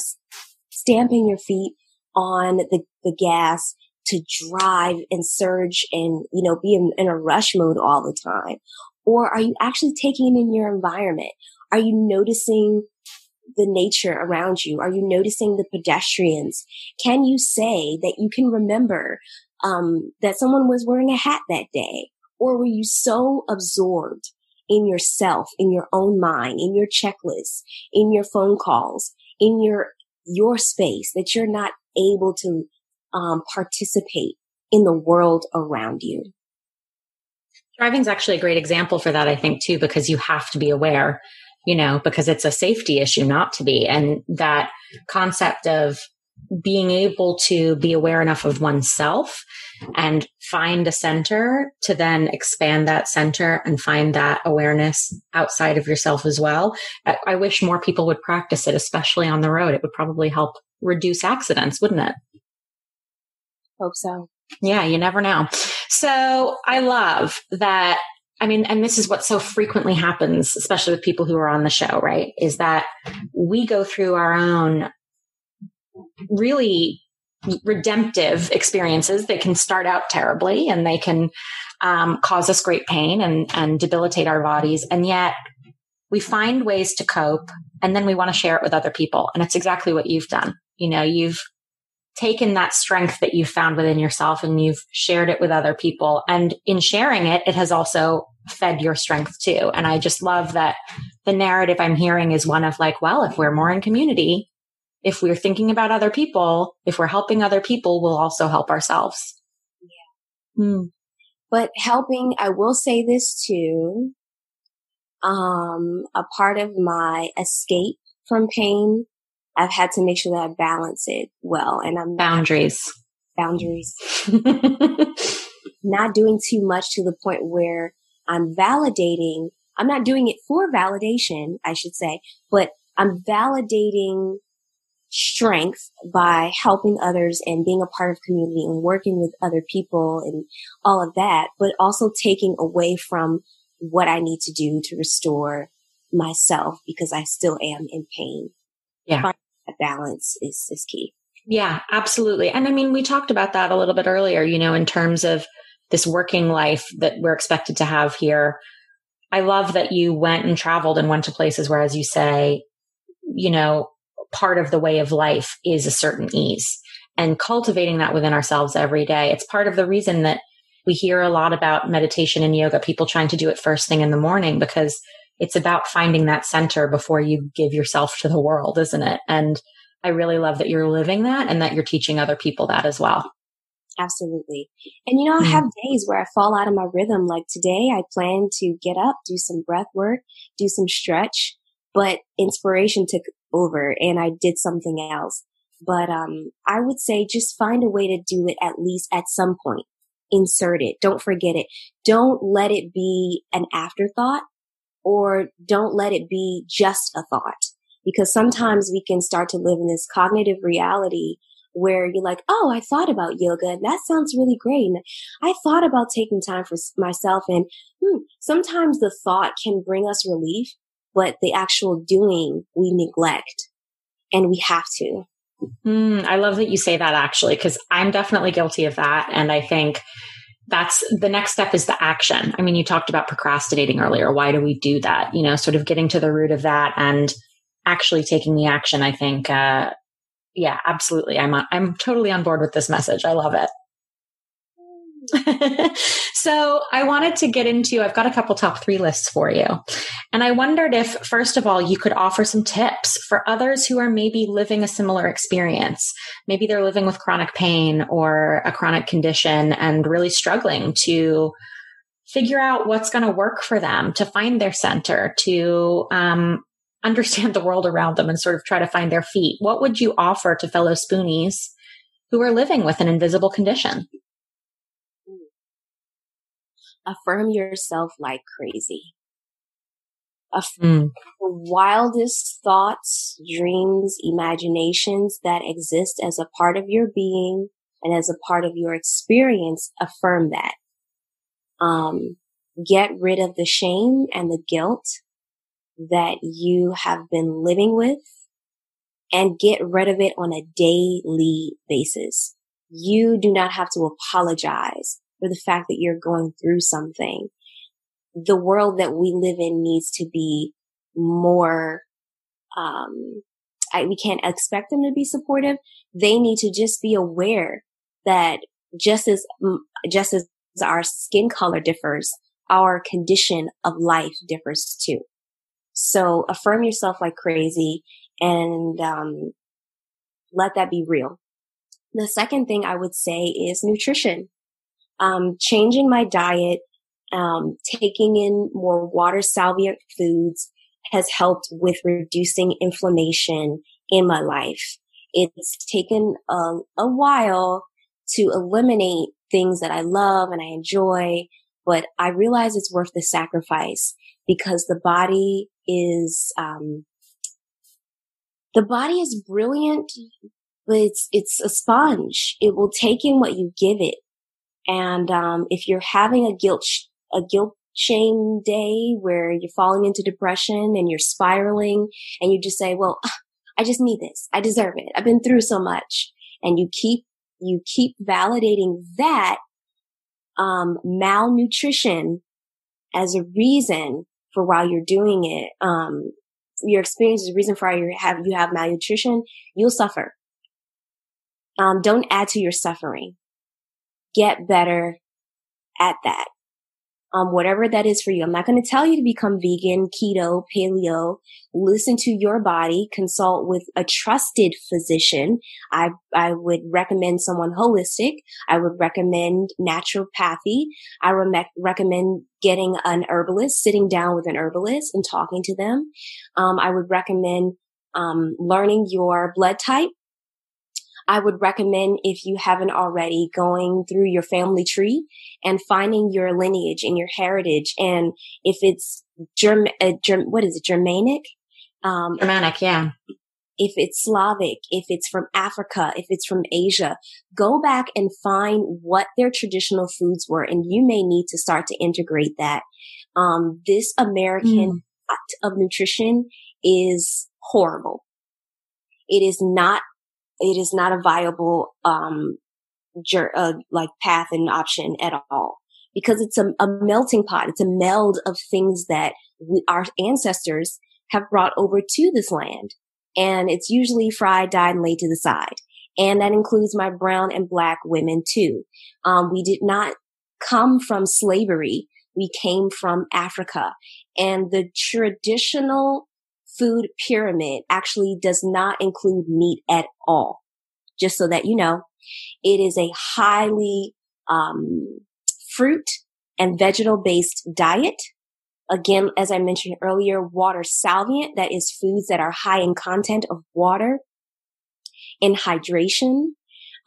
Speaker 2: stamping your feet on the, the gas to drive and surge and, you know, be in, in a rush mode all the time. Or are you actually taking in your environment? Are you noticing the nature around you? Are you noticing the pedestrians? Can you say that you can remember um, that someone was wearing a hat that day? Or were you so absorbed in yourself, in your own mind, in your checklist, in your phone calls, in your your space that you're not able to um, participate in the world around you?
Speaker 1: Driving is actually a great example for that, I think, too, because you have to be aware you know, because it's a safety issue not to be. And that concept of being able to be aware enough of oneself and find a center to then expand that center and find that awareness outside of yourself as well. I, I wish more people would practice it, especially on the road. It would probably help reduce accidents, wouldn't it?
Speaker 2: Hope so.
Speaker 1: Yeah, you never know. So I love that. I mean, and this is what so frequently happens, especially with people who are on the show, right? Is that we go through our own really redemptive experiences. They can start out terribly and they can um, cause us great pain and, and debilitate our bodies. And yet we find ways to cope and then we want to share it with other people. And it's exactly what you've done. You know, you've taken that strength that you found within yourself and you've shared it with other people. And in sharing it, it has also fed your strength too. And I just love that the narrative I'm hearing is one of like, well, if we're more in community, if we're thinking about other people, if we're helping other people, we'll also help ourselves.
Speaker 2: Yeah. Hmm. But helping, I will say this too. Um, a part of my escape from pain, I've had to make sure that I balance it well and I'm
Speaker 1: boundaries,
Speaker 2: boundaries, <laughs> not doing too much to the point where I'm validating. I'm not doing it for validation, I should say, but I'm validating strength by helping others and being a part of community and working with other people and all of that, but also taking away from what I need to do to restore myself because I still am in pain.
Speaker 1: Yeah. Finding
Speaker 2: that balance is, is key.
Speaker 1: Yeah, absolutely. And I mean, we talked about that a little bit earlier, you know, in terms of this working life that we're expected to have here. I love that you went and traveled and went to places where, as you say, you know, part of the way of life is a certain ease and cultivating that within ourselves every day. It's part of the reason that we hear a lot about meditation and yoga, people trying to do it first thing in the morning because it's about finding that center before you give yourself to the world, isn't it? And I really love that you're living that and that you're teaching other people that as well.
Speaker 2: Absolutely. And you know, I mm. have days where I fall out of my rhythm. Like today, I plan to get up, do some breath work, do some stretch, but inspiration took over and I did something else. But, um, I would say just find a way to do it at least at some point. Insert it. Don't forget it. Don't let it be an afterthought or don't let it be just a thought because sometimes we can start to live in this cognitive reality where you're like, Oh, I thought about yoga and that sounds really great. And I thought about taking time for myself. And hmm, sometimes the thought can bring us relief, but the actual doing we neglect and we have to.
Speaker 1: Mm, I love that you say that actually, because I'm definitely guilty of that. And I think that's the next step is the action. I mean, you talked about procrastinating earlier. Why do we do that? You know, sort of getting to the root of that and actually taking the action. I think, uh, yeah, absolutely. I'm, on, I'm totally on board with this message. I love it. <laughs> so I wanted to get into, I've got a couple top three lists for you. And I wondered if, first of all, you could offer some tips for others who are maybe living a similar experience. Maybe they're living with chronic pain or a chronic condition and really struggling to figure out what's going to work for them, to find their center, to um, understand the world around them and sort of try to find their feet. What would you offer to fellow spoonies who are living with an invisible condition?
Speaker 2: affirm yourself like crazy. mm. The wildest thoughts, dreams, imaginations that exist as a part of your being and as a part of your experience, affirm that. Um, get rid of the shame and the guilt that you have been living with and get rid of it on a daily basis. You do not have to apologize for the fact that you're going through something. The world that we live in needs to be more, um, I, we can't expect them to be supportive. They need to just be aware that just as, just as our skin color differs, our condition of life differs too. So affirm yourself like crazy and, um, let that be real. The second thing I would say is nutrition um, changing my diet, um, taking in more water salient foods has helped with reducing inflammation in my life. It's taken a, a while to eliminate things that I love and I enjoy, but I realize it's worth the sacrifice because the body is, um, the body is brilliant, but it's, it's a sponge. It will take in what you give it. And, um, if you're having a guilt, sh- a guilt shame day where you're falling into depression and you're spiraling and you just say, well, I just need this. I deserve it. I've been through so much. And you keep, you keep validating that, um, malnutrition as a reason for why you're doing it. Um, your experience is a reason for you have, you have malnutrition. You'll suffer. Um, don't add to your suffering. Get better at that um, whatever that is for you. I'm not going to tell you to become vegan, keto, paleo. Listen to your body, consult with a trusted physician. I, I would recommend someone holistic. I would recommend naturopathy. I re- recommend getting an herbalist, sitting down with an herbalist and talking to them. Um, I would recommend um, learning your blood type I would recommend if you haven't already going through your family tree and finding your lineage and your heritage. And if it's Germ, uh, Germ what is it, Germanic?
Speaker 1: Um, Germanic, yeah.
Speaker 2: If it's Slavic, if it's from Africa, if it's from Asia, go back and find what their traditional foods were. And you may need to start to integrate that. Um, this American mm. of nutrition is horrible. It is not it is not a viable, um, jur- uh, like path and option at all because it's a, a, melting pot. It's a meld of things that we, our ancestors have brought over to this land. And it's usually fried, dyed, and laid to the side. And that includes my brown and black women too. Um, we did not come from slavery. We came from Africa and the traditional food pyramid actually does not include meat at all. Just so that you know, it is a highly um, fruit and vegetable based diet. Again, as I mentioned earlier, water salvient, that is foods that are high in content of water and hydration.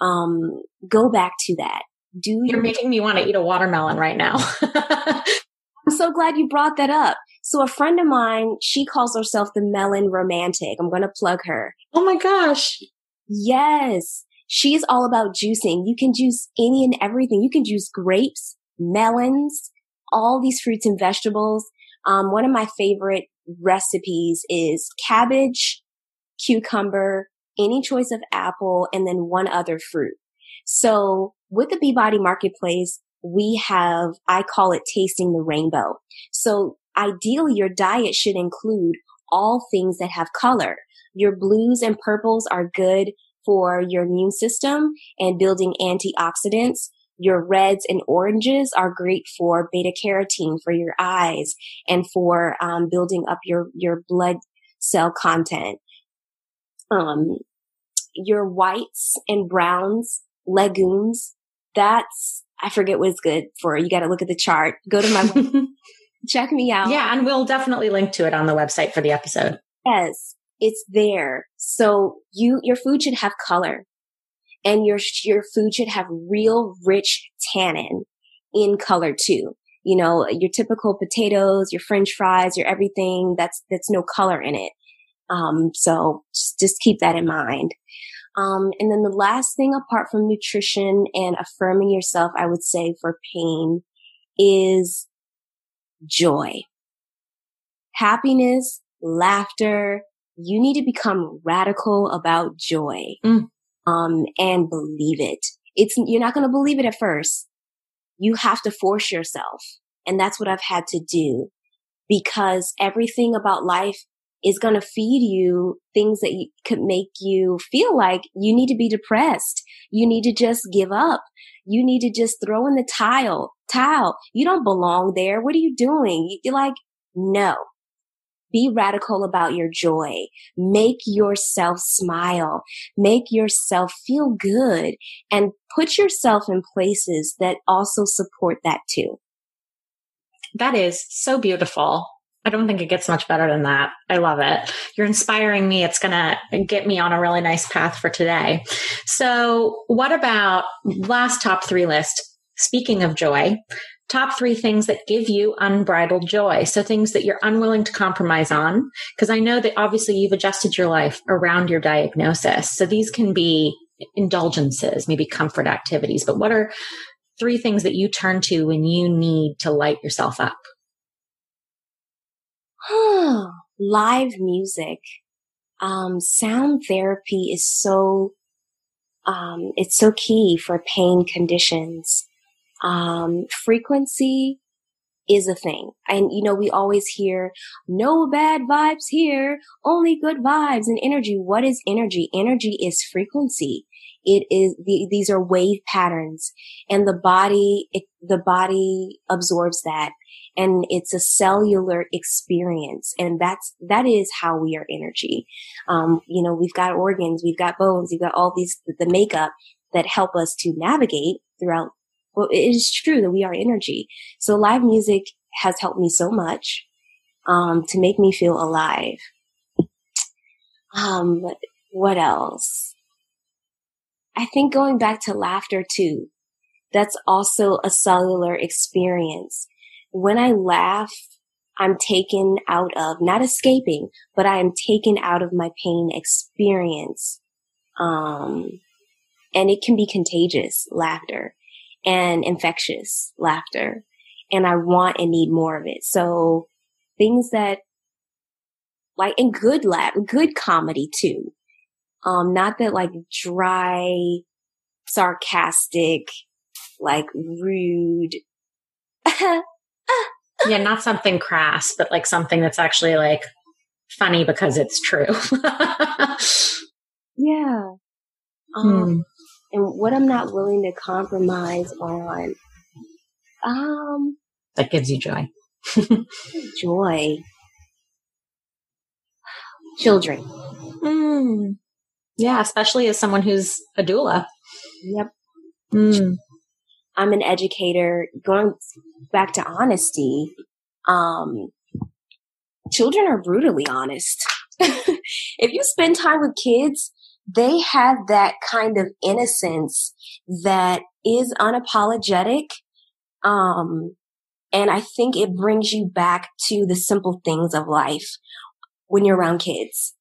Speaker 2: Um, go back to that.
Speaker 1: Do You're making me want to eat a watermelon right now. <laughs>
Speaker 2: I'm so glad you brought that up. So a friend of mine, she calls herself the melon romantic. I'm going to plug her.
Speaker 1: Oh my gosh.
Speaker 2: Yes. She's all about juicing. You can juice any and everything. You can juice grapes, melons, all these fruits and vegetables. Um, one of my favorite recipes is cabbage, cucumber, any choice of apple, and then one other fruit. So with the Beebodi Marketplace, we have, I call it tasting the rainbow. So ideally your diet should include all things that have color. Your blues and purples are good for your immune system and building antioxidants. Your reds and oranges are great for beta carotene for your eyes and for um, building up your your blood cell content. Um, your whites and browns, legumes. That's I forget what's good for. You got to look at the chart. Go to my <laughs> check me out.
Speaker 1: Yeah, and we'll definitely link to it on the website for the episode.
Speaker 2: Yes, it's there. So you your food should have color, and your your food should have real rich tannin in color too. You know, your typical potatoes, your French fries, your everything that's that's no color in it. Um, so just keep that in mind. Um, and then the last thing apart from nutrition and affirming yourself, I would say for pain is joy, happiness, laughter. You need to become radical about joy, mm. um, and believe it. It's, you're not going to believe it at first. You have to force yourself. And that's what I've had to do because everything about life is going to feed you things that you, could make you feel like you need to be depressed. You need to just give up. You need to just throw in the tile, towel. You don't belong there. What are you doing? You're like, no. Be radical about your joy. Make yourself smile. Make yourself feel good and put yourself in places that also support that too.
Speaker 1: That is so beautiful. I don't think it gets much better than that. I love it. You're inspiring me. It's going to get me on a really nice path for today. So, what about last top three list? Speaking of joy, top three things that give you unbridled joy. So things that you're unwilling to compromise on. Cause I know that obviously you've adjusted your life around your diagnosis. So these can be indulgences, maybe comfort activities, but what are three things that you turn to when you need to light yourself up? <sighs>
Speaker 2: Live music. Um, sound therapy is so, um, it's so key for pain conditions. Um, frequency is a thing. And, you know, we always hear no bad vibes here, only good vibes and energy. What is energy? Energy is frequency. It is, the, these are wave patterns and the body, it, the body absorbs that and it's a cellular experience. And that's, that is how we are energy. Um, you know, we've got organs, we've got bones, we've got all these, the makeup that help us to navigate throughout. Well, it is true that we are energy. So live music has helped me so much, um, to make me feel alive. Um, what else? I think going back to laughter too, that's also a cellular experience when I laugh, I'm taken out of, not escaping, but I am taken out of my pain experience. Um, and it can be contagious laughter and infectious laughter. And I want and need more of it. So things that like, and good laugh, good comedy too. Um, not that like dry, sarcastic, like rude, <laughs>
Speaker 1: yeah, not something crass, but like something that's actually like funny because it's true. <laughs>
Speaker 2: yeah. Um, hmm. And what I'm not willing to compromise on, um,
Speaker 1: that gives you joy. <laughs>
Speaker 2: joy. Children.
Speaker 1: Mm. Yeah, especially as someone who's a doula.
Speaker 2: Yep. Mm. I'm an educator. Going back to honesty, um, children are brutally honest. <laughs> if you spend time with kids, they have that kind of innocence that is unapologetic. Um, and I think it brings you back to the simple things of life when you're around kids.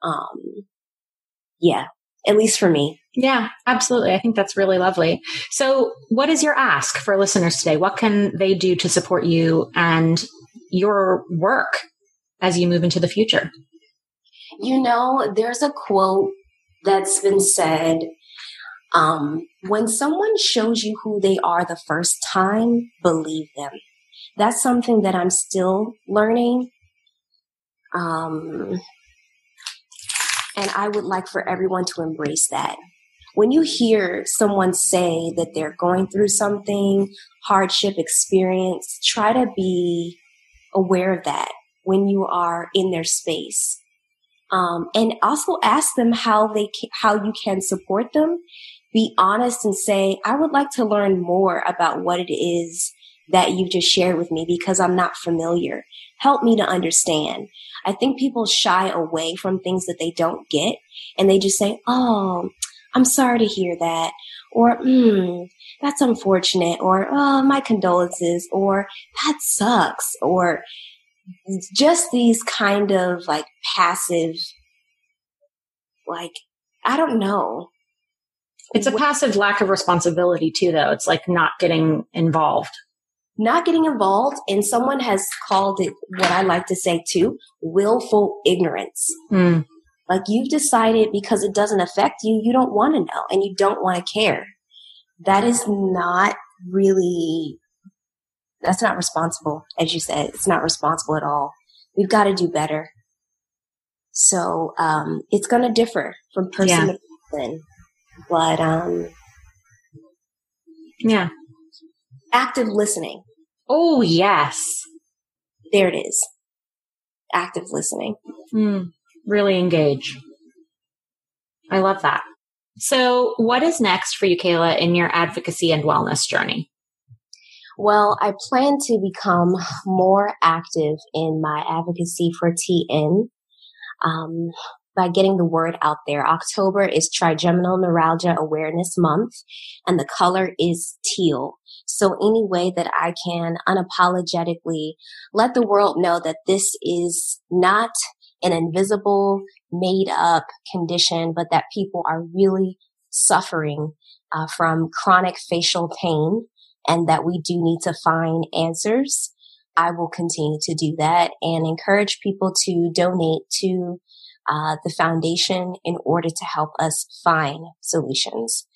Speaker 2: Um, yeah, at least for me.
Speaker 1: Yeah, absolutely. I think that's really lovely. So, what is your ask for listeners today? What can they do to support you and your work as you move into the future?
Speaker 2: You know, there's a quote that's been said um, when someone shows you who they are the first time, believe them. That's something that I'm still learning. Um, and I would like for everyone to embrace that. When you hear someone say that they're going through something, hardship experience, try to be aware of that when you are in their space. Um, and also ask them how they can, how you can support them. Be honest and say, I would like to learn more about what it is that you just shared with me because I'm not familiar. Help me to understand. I think people shy away from things that they don't get and they just say, Oh, I'm sorry to hear that. Or, hmm, that's unfortunate. Or, oh, my condolences. Or, that sucks. Or, just these kind of like passive, like, I don't know.
Speaker 1: It's a passive lack of responsibility too, though. It's like not getting involved
Speaker 2: not getting involved and someone has called it what I like to say too, willful ignorance. Mm. Like you've decided because it doesn't affect you, you don't want to know and you don't want to care. That is not really, that's not responsible. As you said, it's not responsible at all. We've got to do better. So, um, it's going to differ from person yeah. to person, but, um,
Speaker 1: yeah,
Speaker 2: active listening.
Speaker 1: Oh, yes.
Speaker 2: There it is. Active listening.
Speaker 1: Mm, really engage. I love that. So, what is next for you, Kayla, in your advocacy and wellness journey?
Speaker 2: Well, I plan to become more active in my advocacy for TN. Um, by getting the word out there. October is Trigeminal Neuralgia Awareness Month and the color is teal. So any way that I can unapologetically let the world know that this is not an invisible, made up condition, but that people are really suffering uh, from chronic facial pain and that we do need to find answers. I will continue to do that and encourage people to donate to uh, the foundation in order to help us find solutions.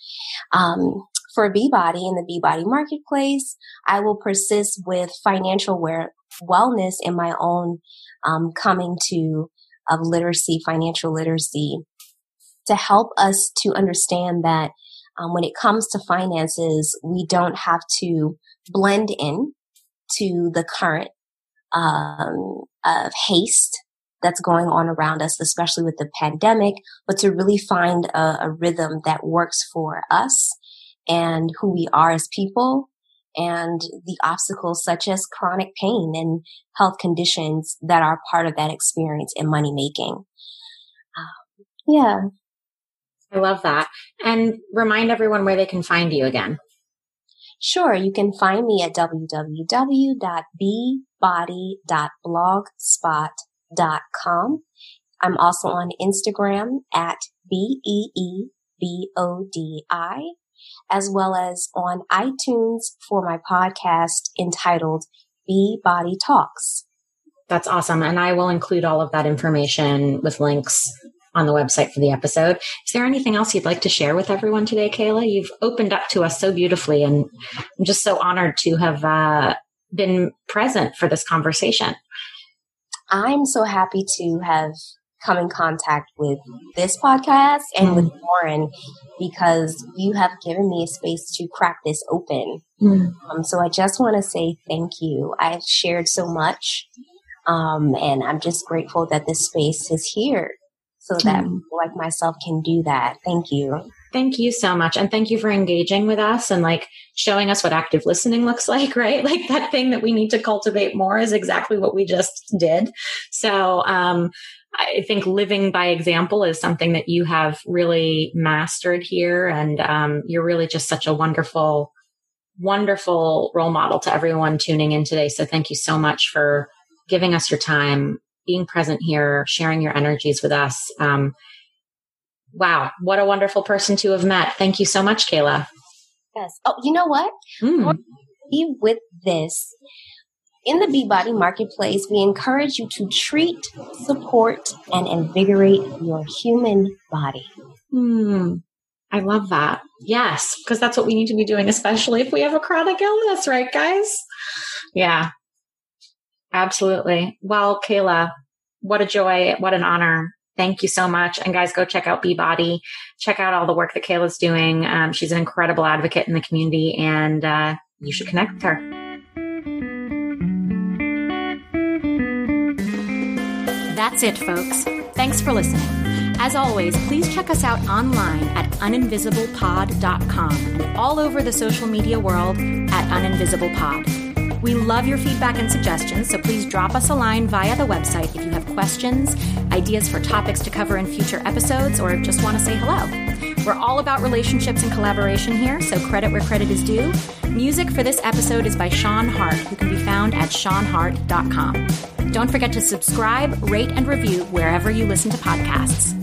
Speaker 2: Um, for Beebodi and the Beebodi marketplace, I will persist with financial wellness in my own um, coming to of literacy, financial literacy, to help us to understand that um, when it comes to finances, we don't have to blend in to the current um, of haste that's going on around us, especially with the pandemic, but to really find a, a rhythm that works for us and who we are as people and the obstacles such as chronic pain and health conditions that are part of that experience in money making. Um, yeah.
Speaker 1: I love that. And remind everyone where they can find you again.
Speaker 2: Sure, you can find me at www.beebodi.blogspot.com. I'm also on Instagram at B-E-E-B-O-D-I, as well as on iTunes for my podcast entitled Beebodi Talks.
Speaker 1: That's awesome. And I will include all of that information with links on the website for the episode. Is there anything else you'd like to share with everyone today, Kayla? You've opened up to us so beautifully, and I'm just so honored to have uh, been present for this conversation.
Speaker 2: I'm so happy to have come in contact with this podcast and mm. with Lauren because you have given me a space to crack this open. Mm. Um, so I just want to say thank you. I've shared so much. Um, and I'm just grateful that this space is here so that mm. people like myself can do that. Thank you.
Speaker 1: Thank you so much. And thank you for engaging with us and like showing us what active listening looks like, <laughs> right? Like that thing that we need to cultivate more is exactly what we just did. So, um, I think living by example is something that you have really mastered here. And, um, you're really just such a wonderful, wonderful role model to everyone tuning in today. So thank you so much for giving us your time being present here, sharing your energies with us. Um, wow, what a wonderful person to have met. Thank you so much, Kayla.
Speaker 2: Yes. Oh, you know what? Mm. With this, in the Beebodi Marketplace, we encourage you to treat, support, and invigorate your human body.
Speaker 1: Hmm. I love that. Yes, because that's what we need to be doing, especially if we have a chronic illness, right, guys? Yeah. Absolutely. Well, Kayla, what a joy. What an honor. Thank you so much. And guys, go check out Beebodi. Check out all the work that Kayla's doing. Um, she's an incredible advocate in the community and, uh, you should connect with her.
Speaker 3: That's it, folks. Thanks for listening. As always, please check us out online at uninvisiblepod.com and all over the social media world at uninvisiblepod. We love your feedback and suggestions, so please drop us a line via the website if you have questions, ideas for topics to cover in future episodes, or just want to say hello. We're all about relationships and collaboration here, so credit where credit is due. Music for this episode is by Sean Hart, who can be found at seanhart.com. Don't forget to subscribe, rate, and review wherever you listen to podcasts.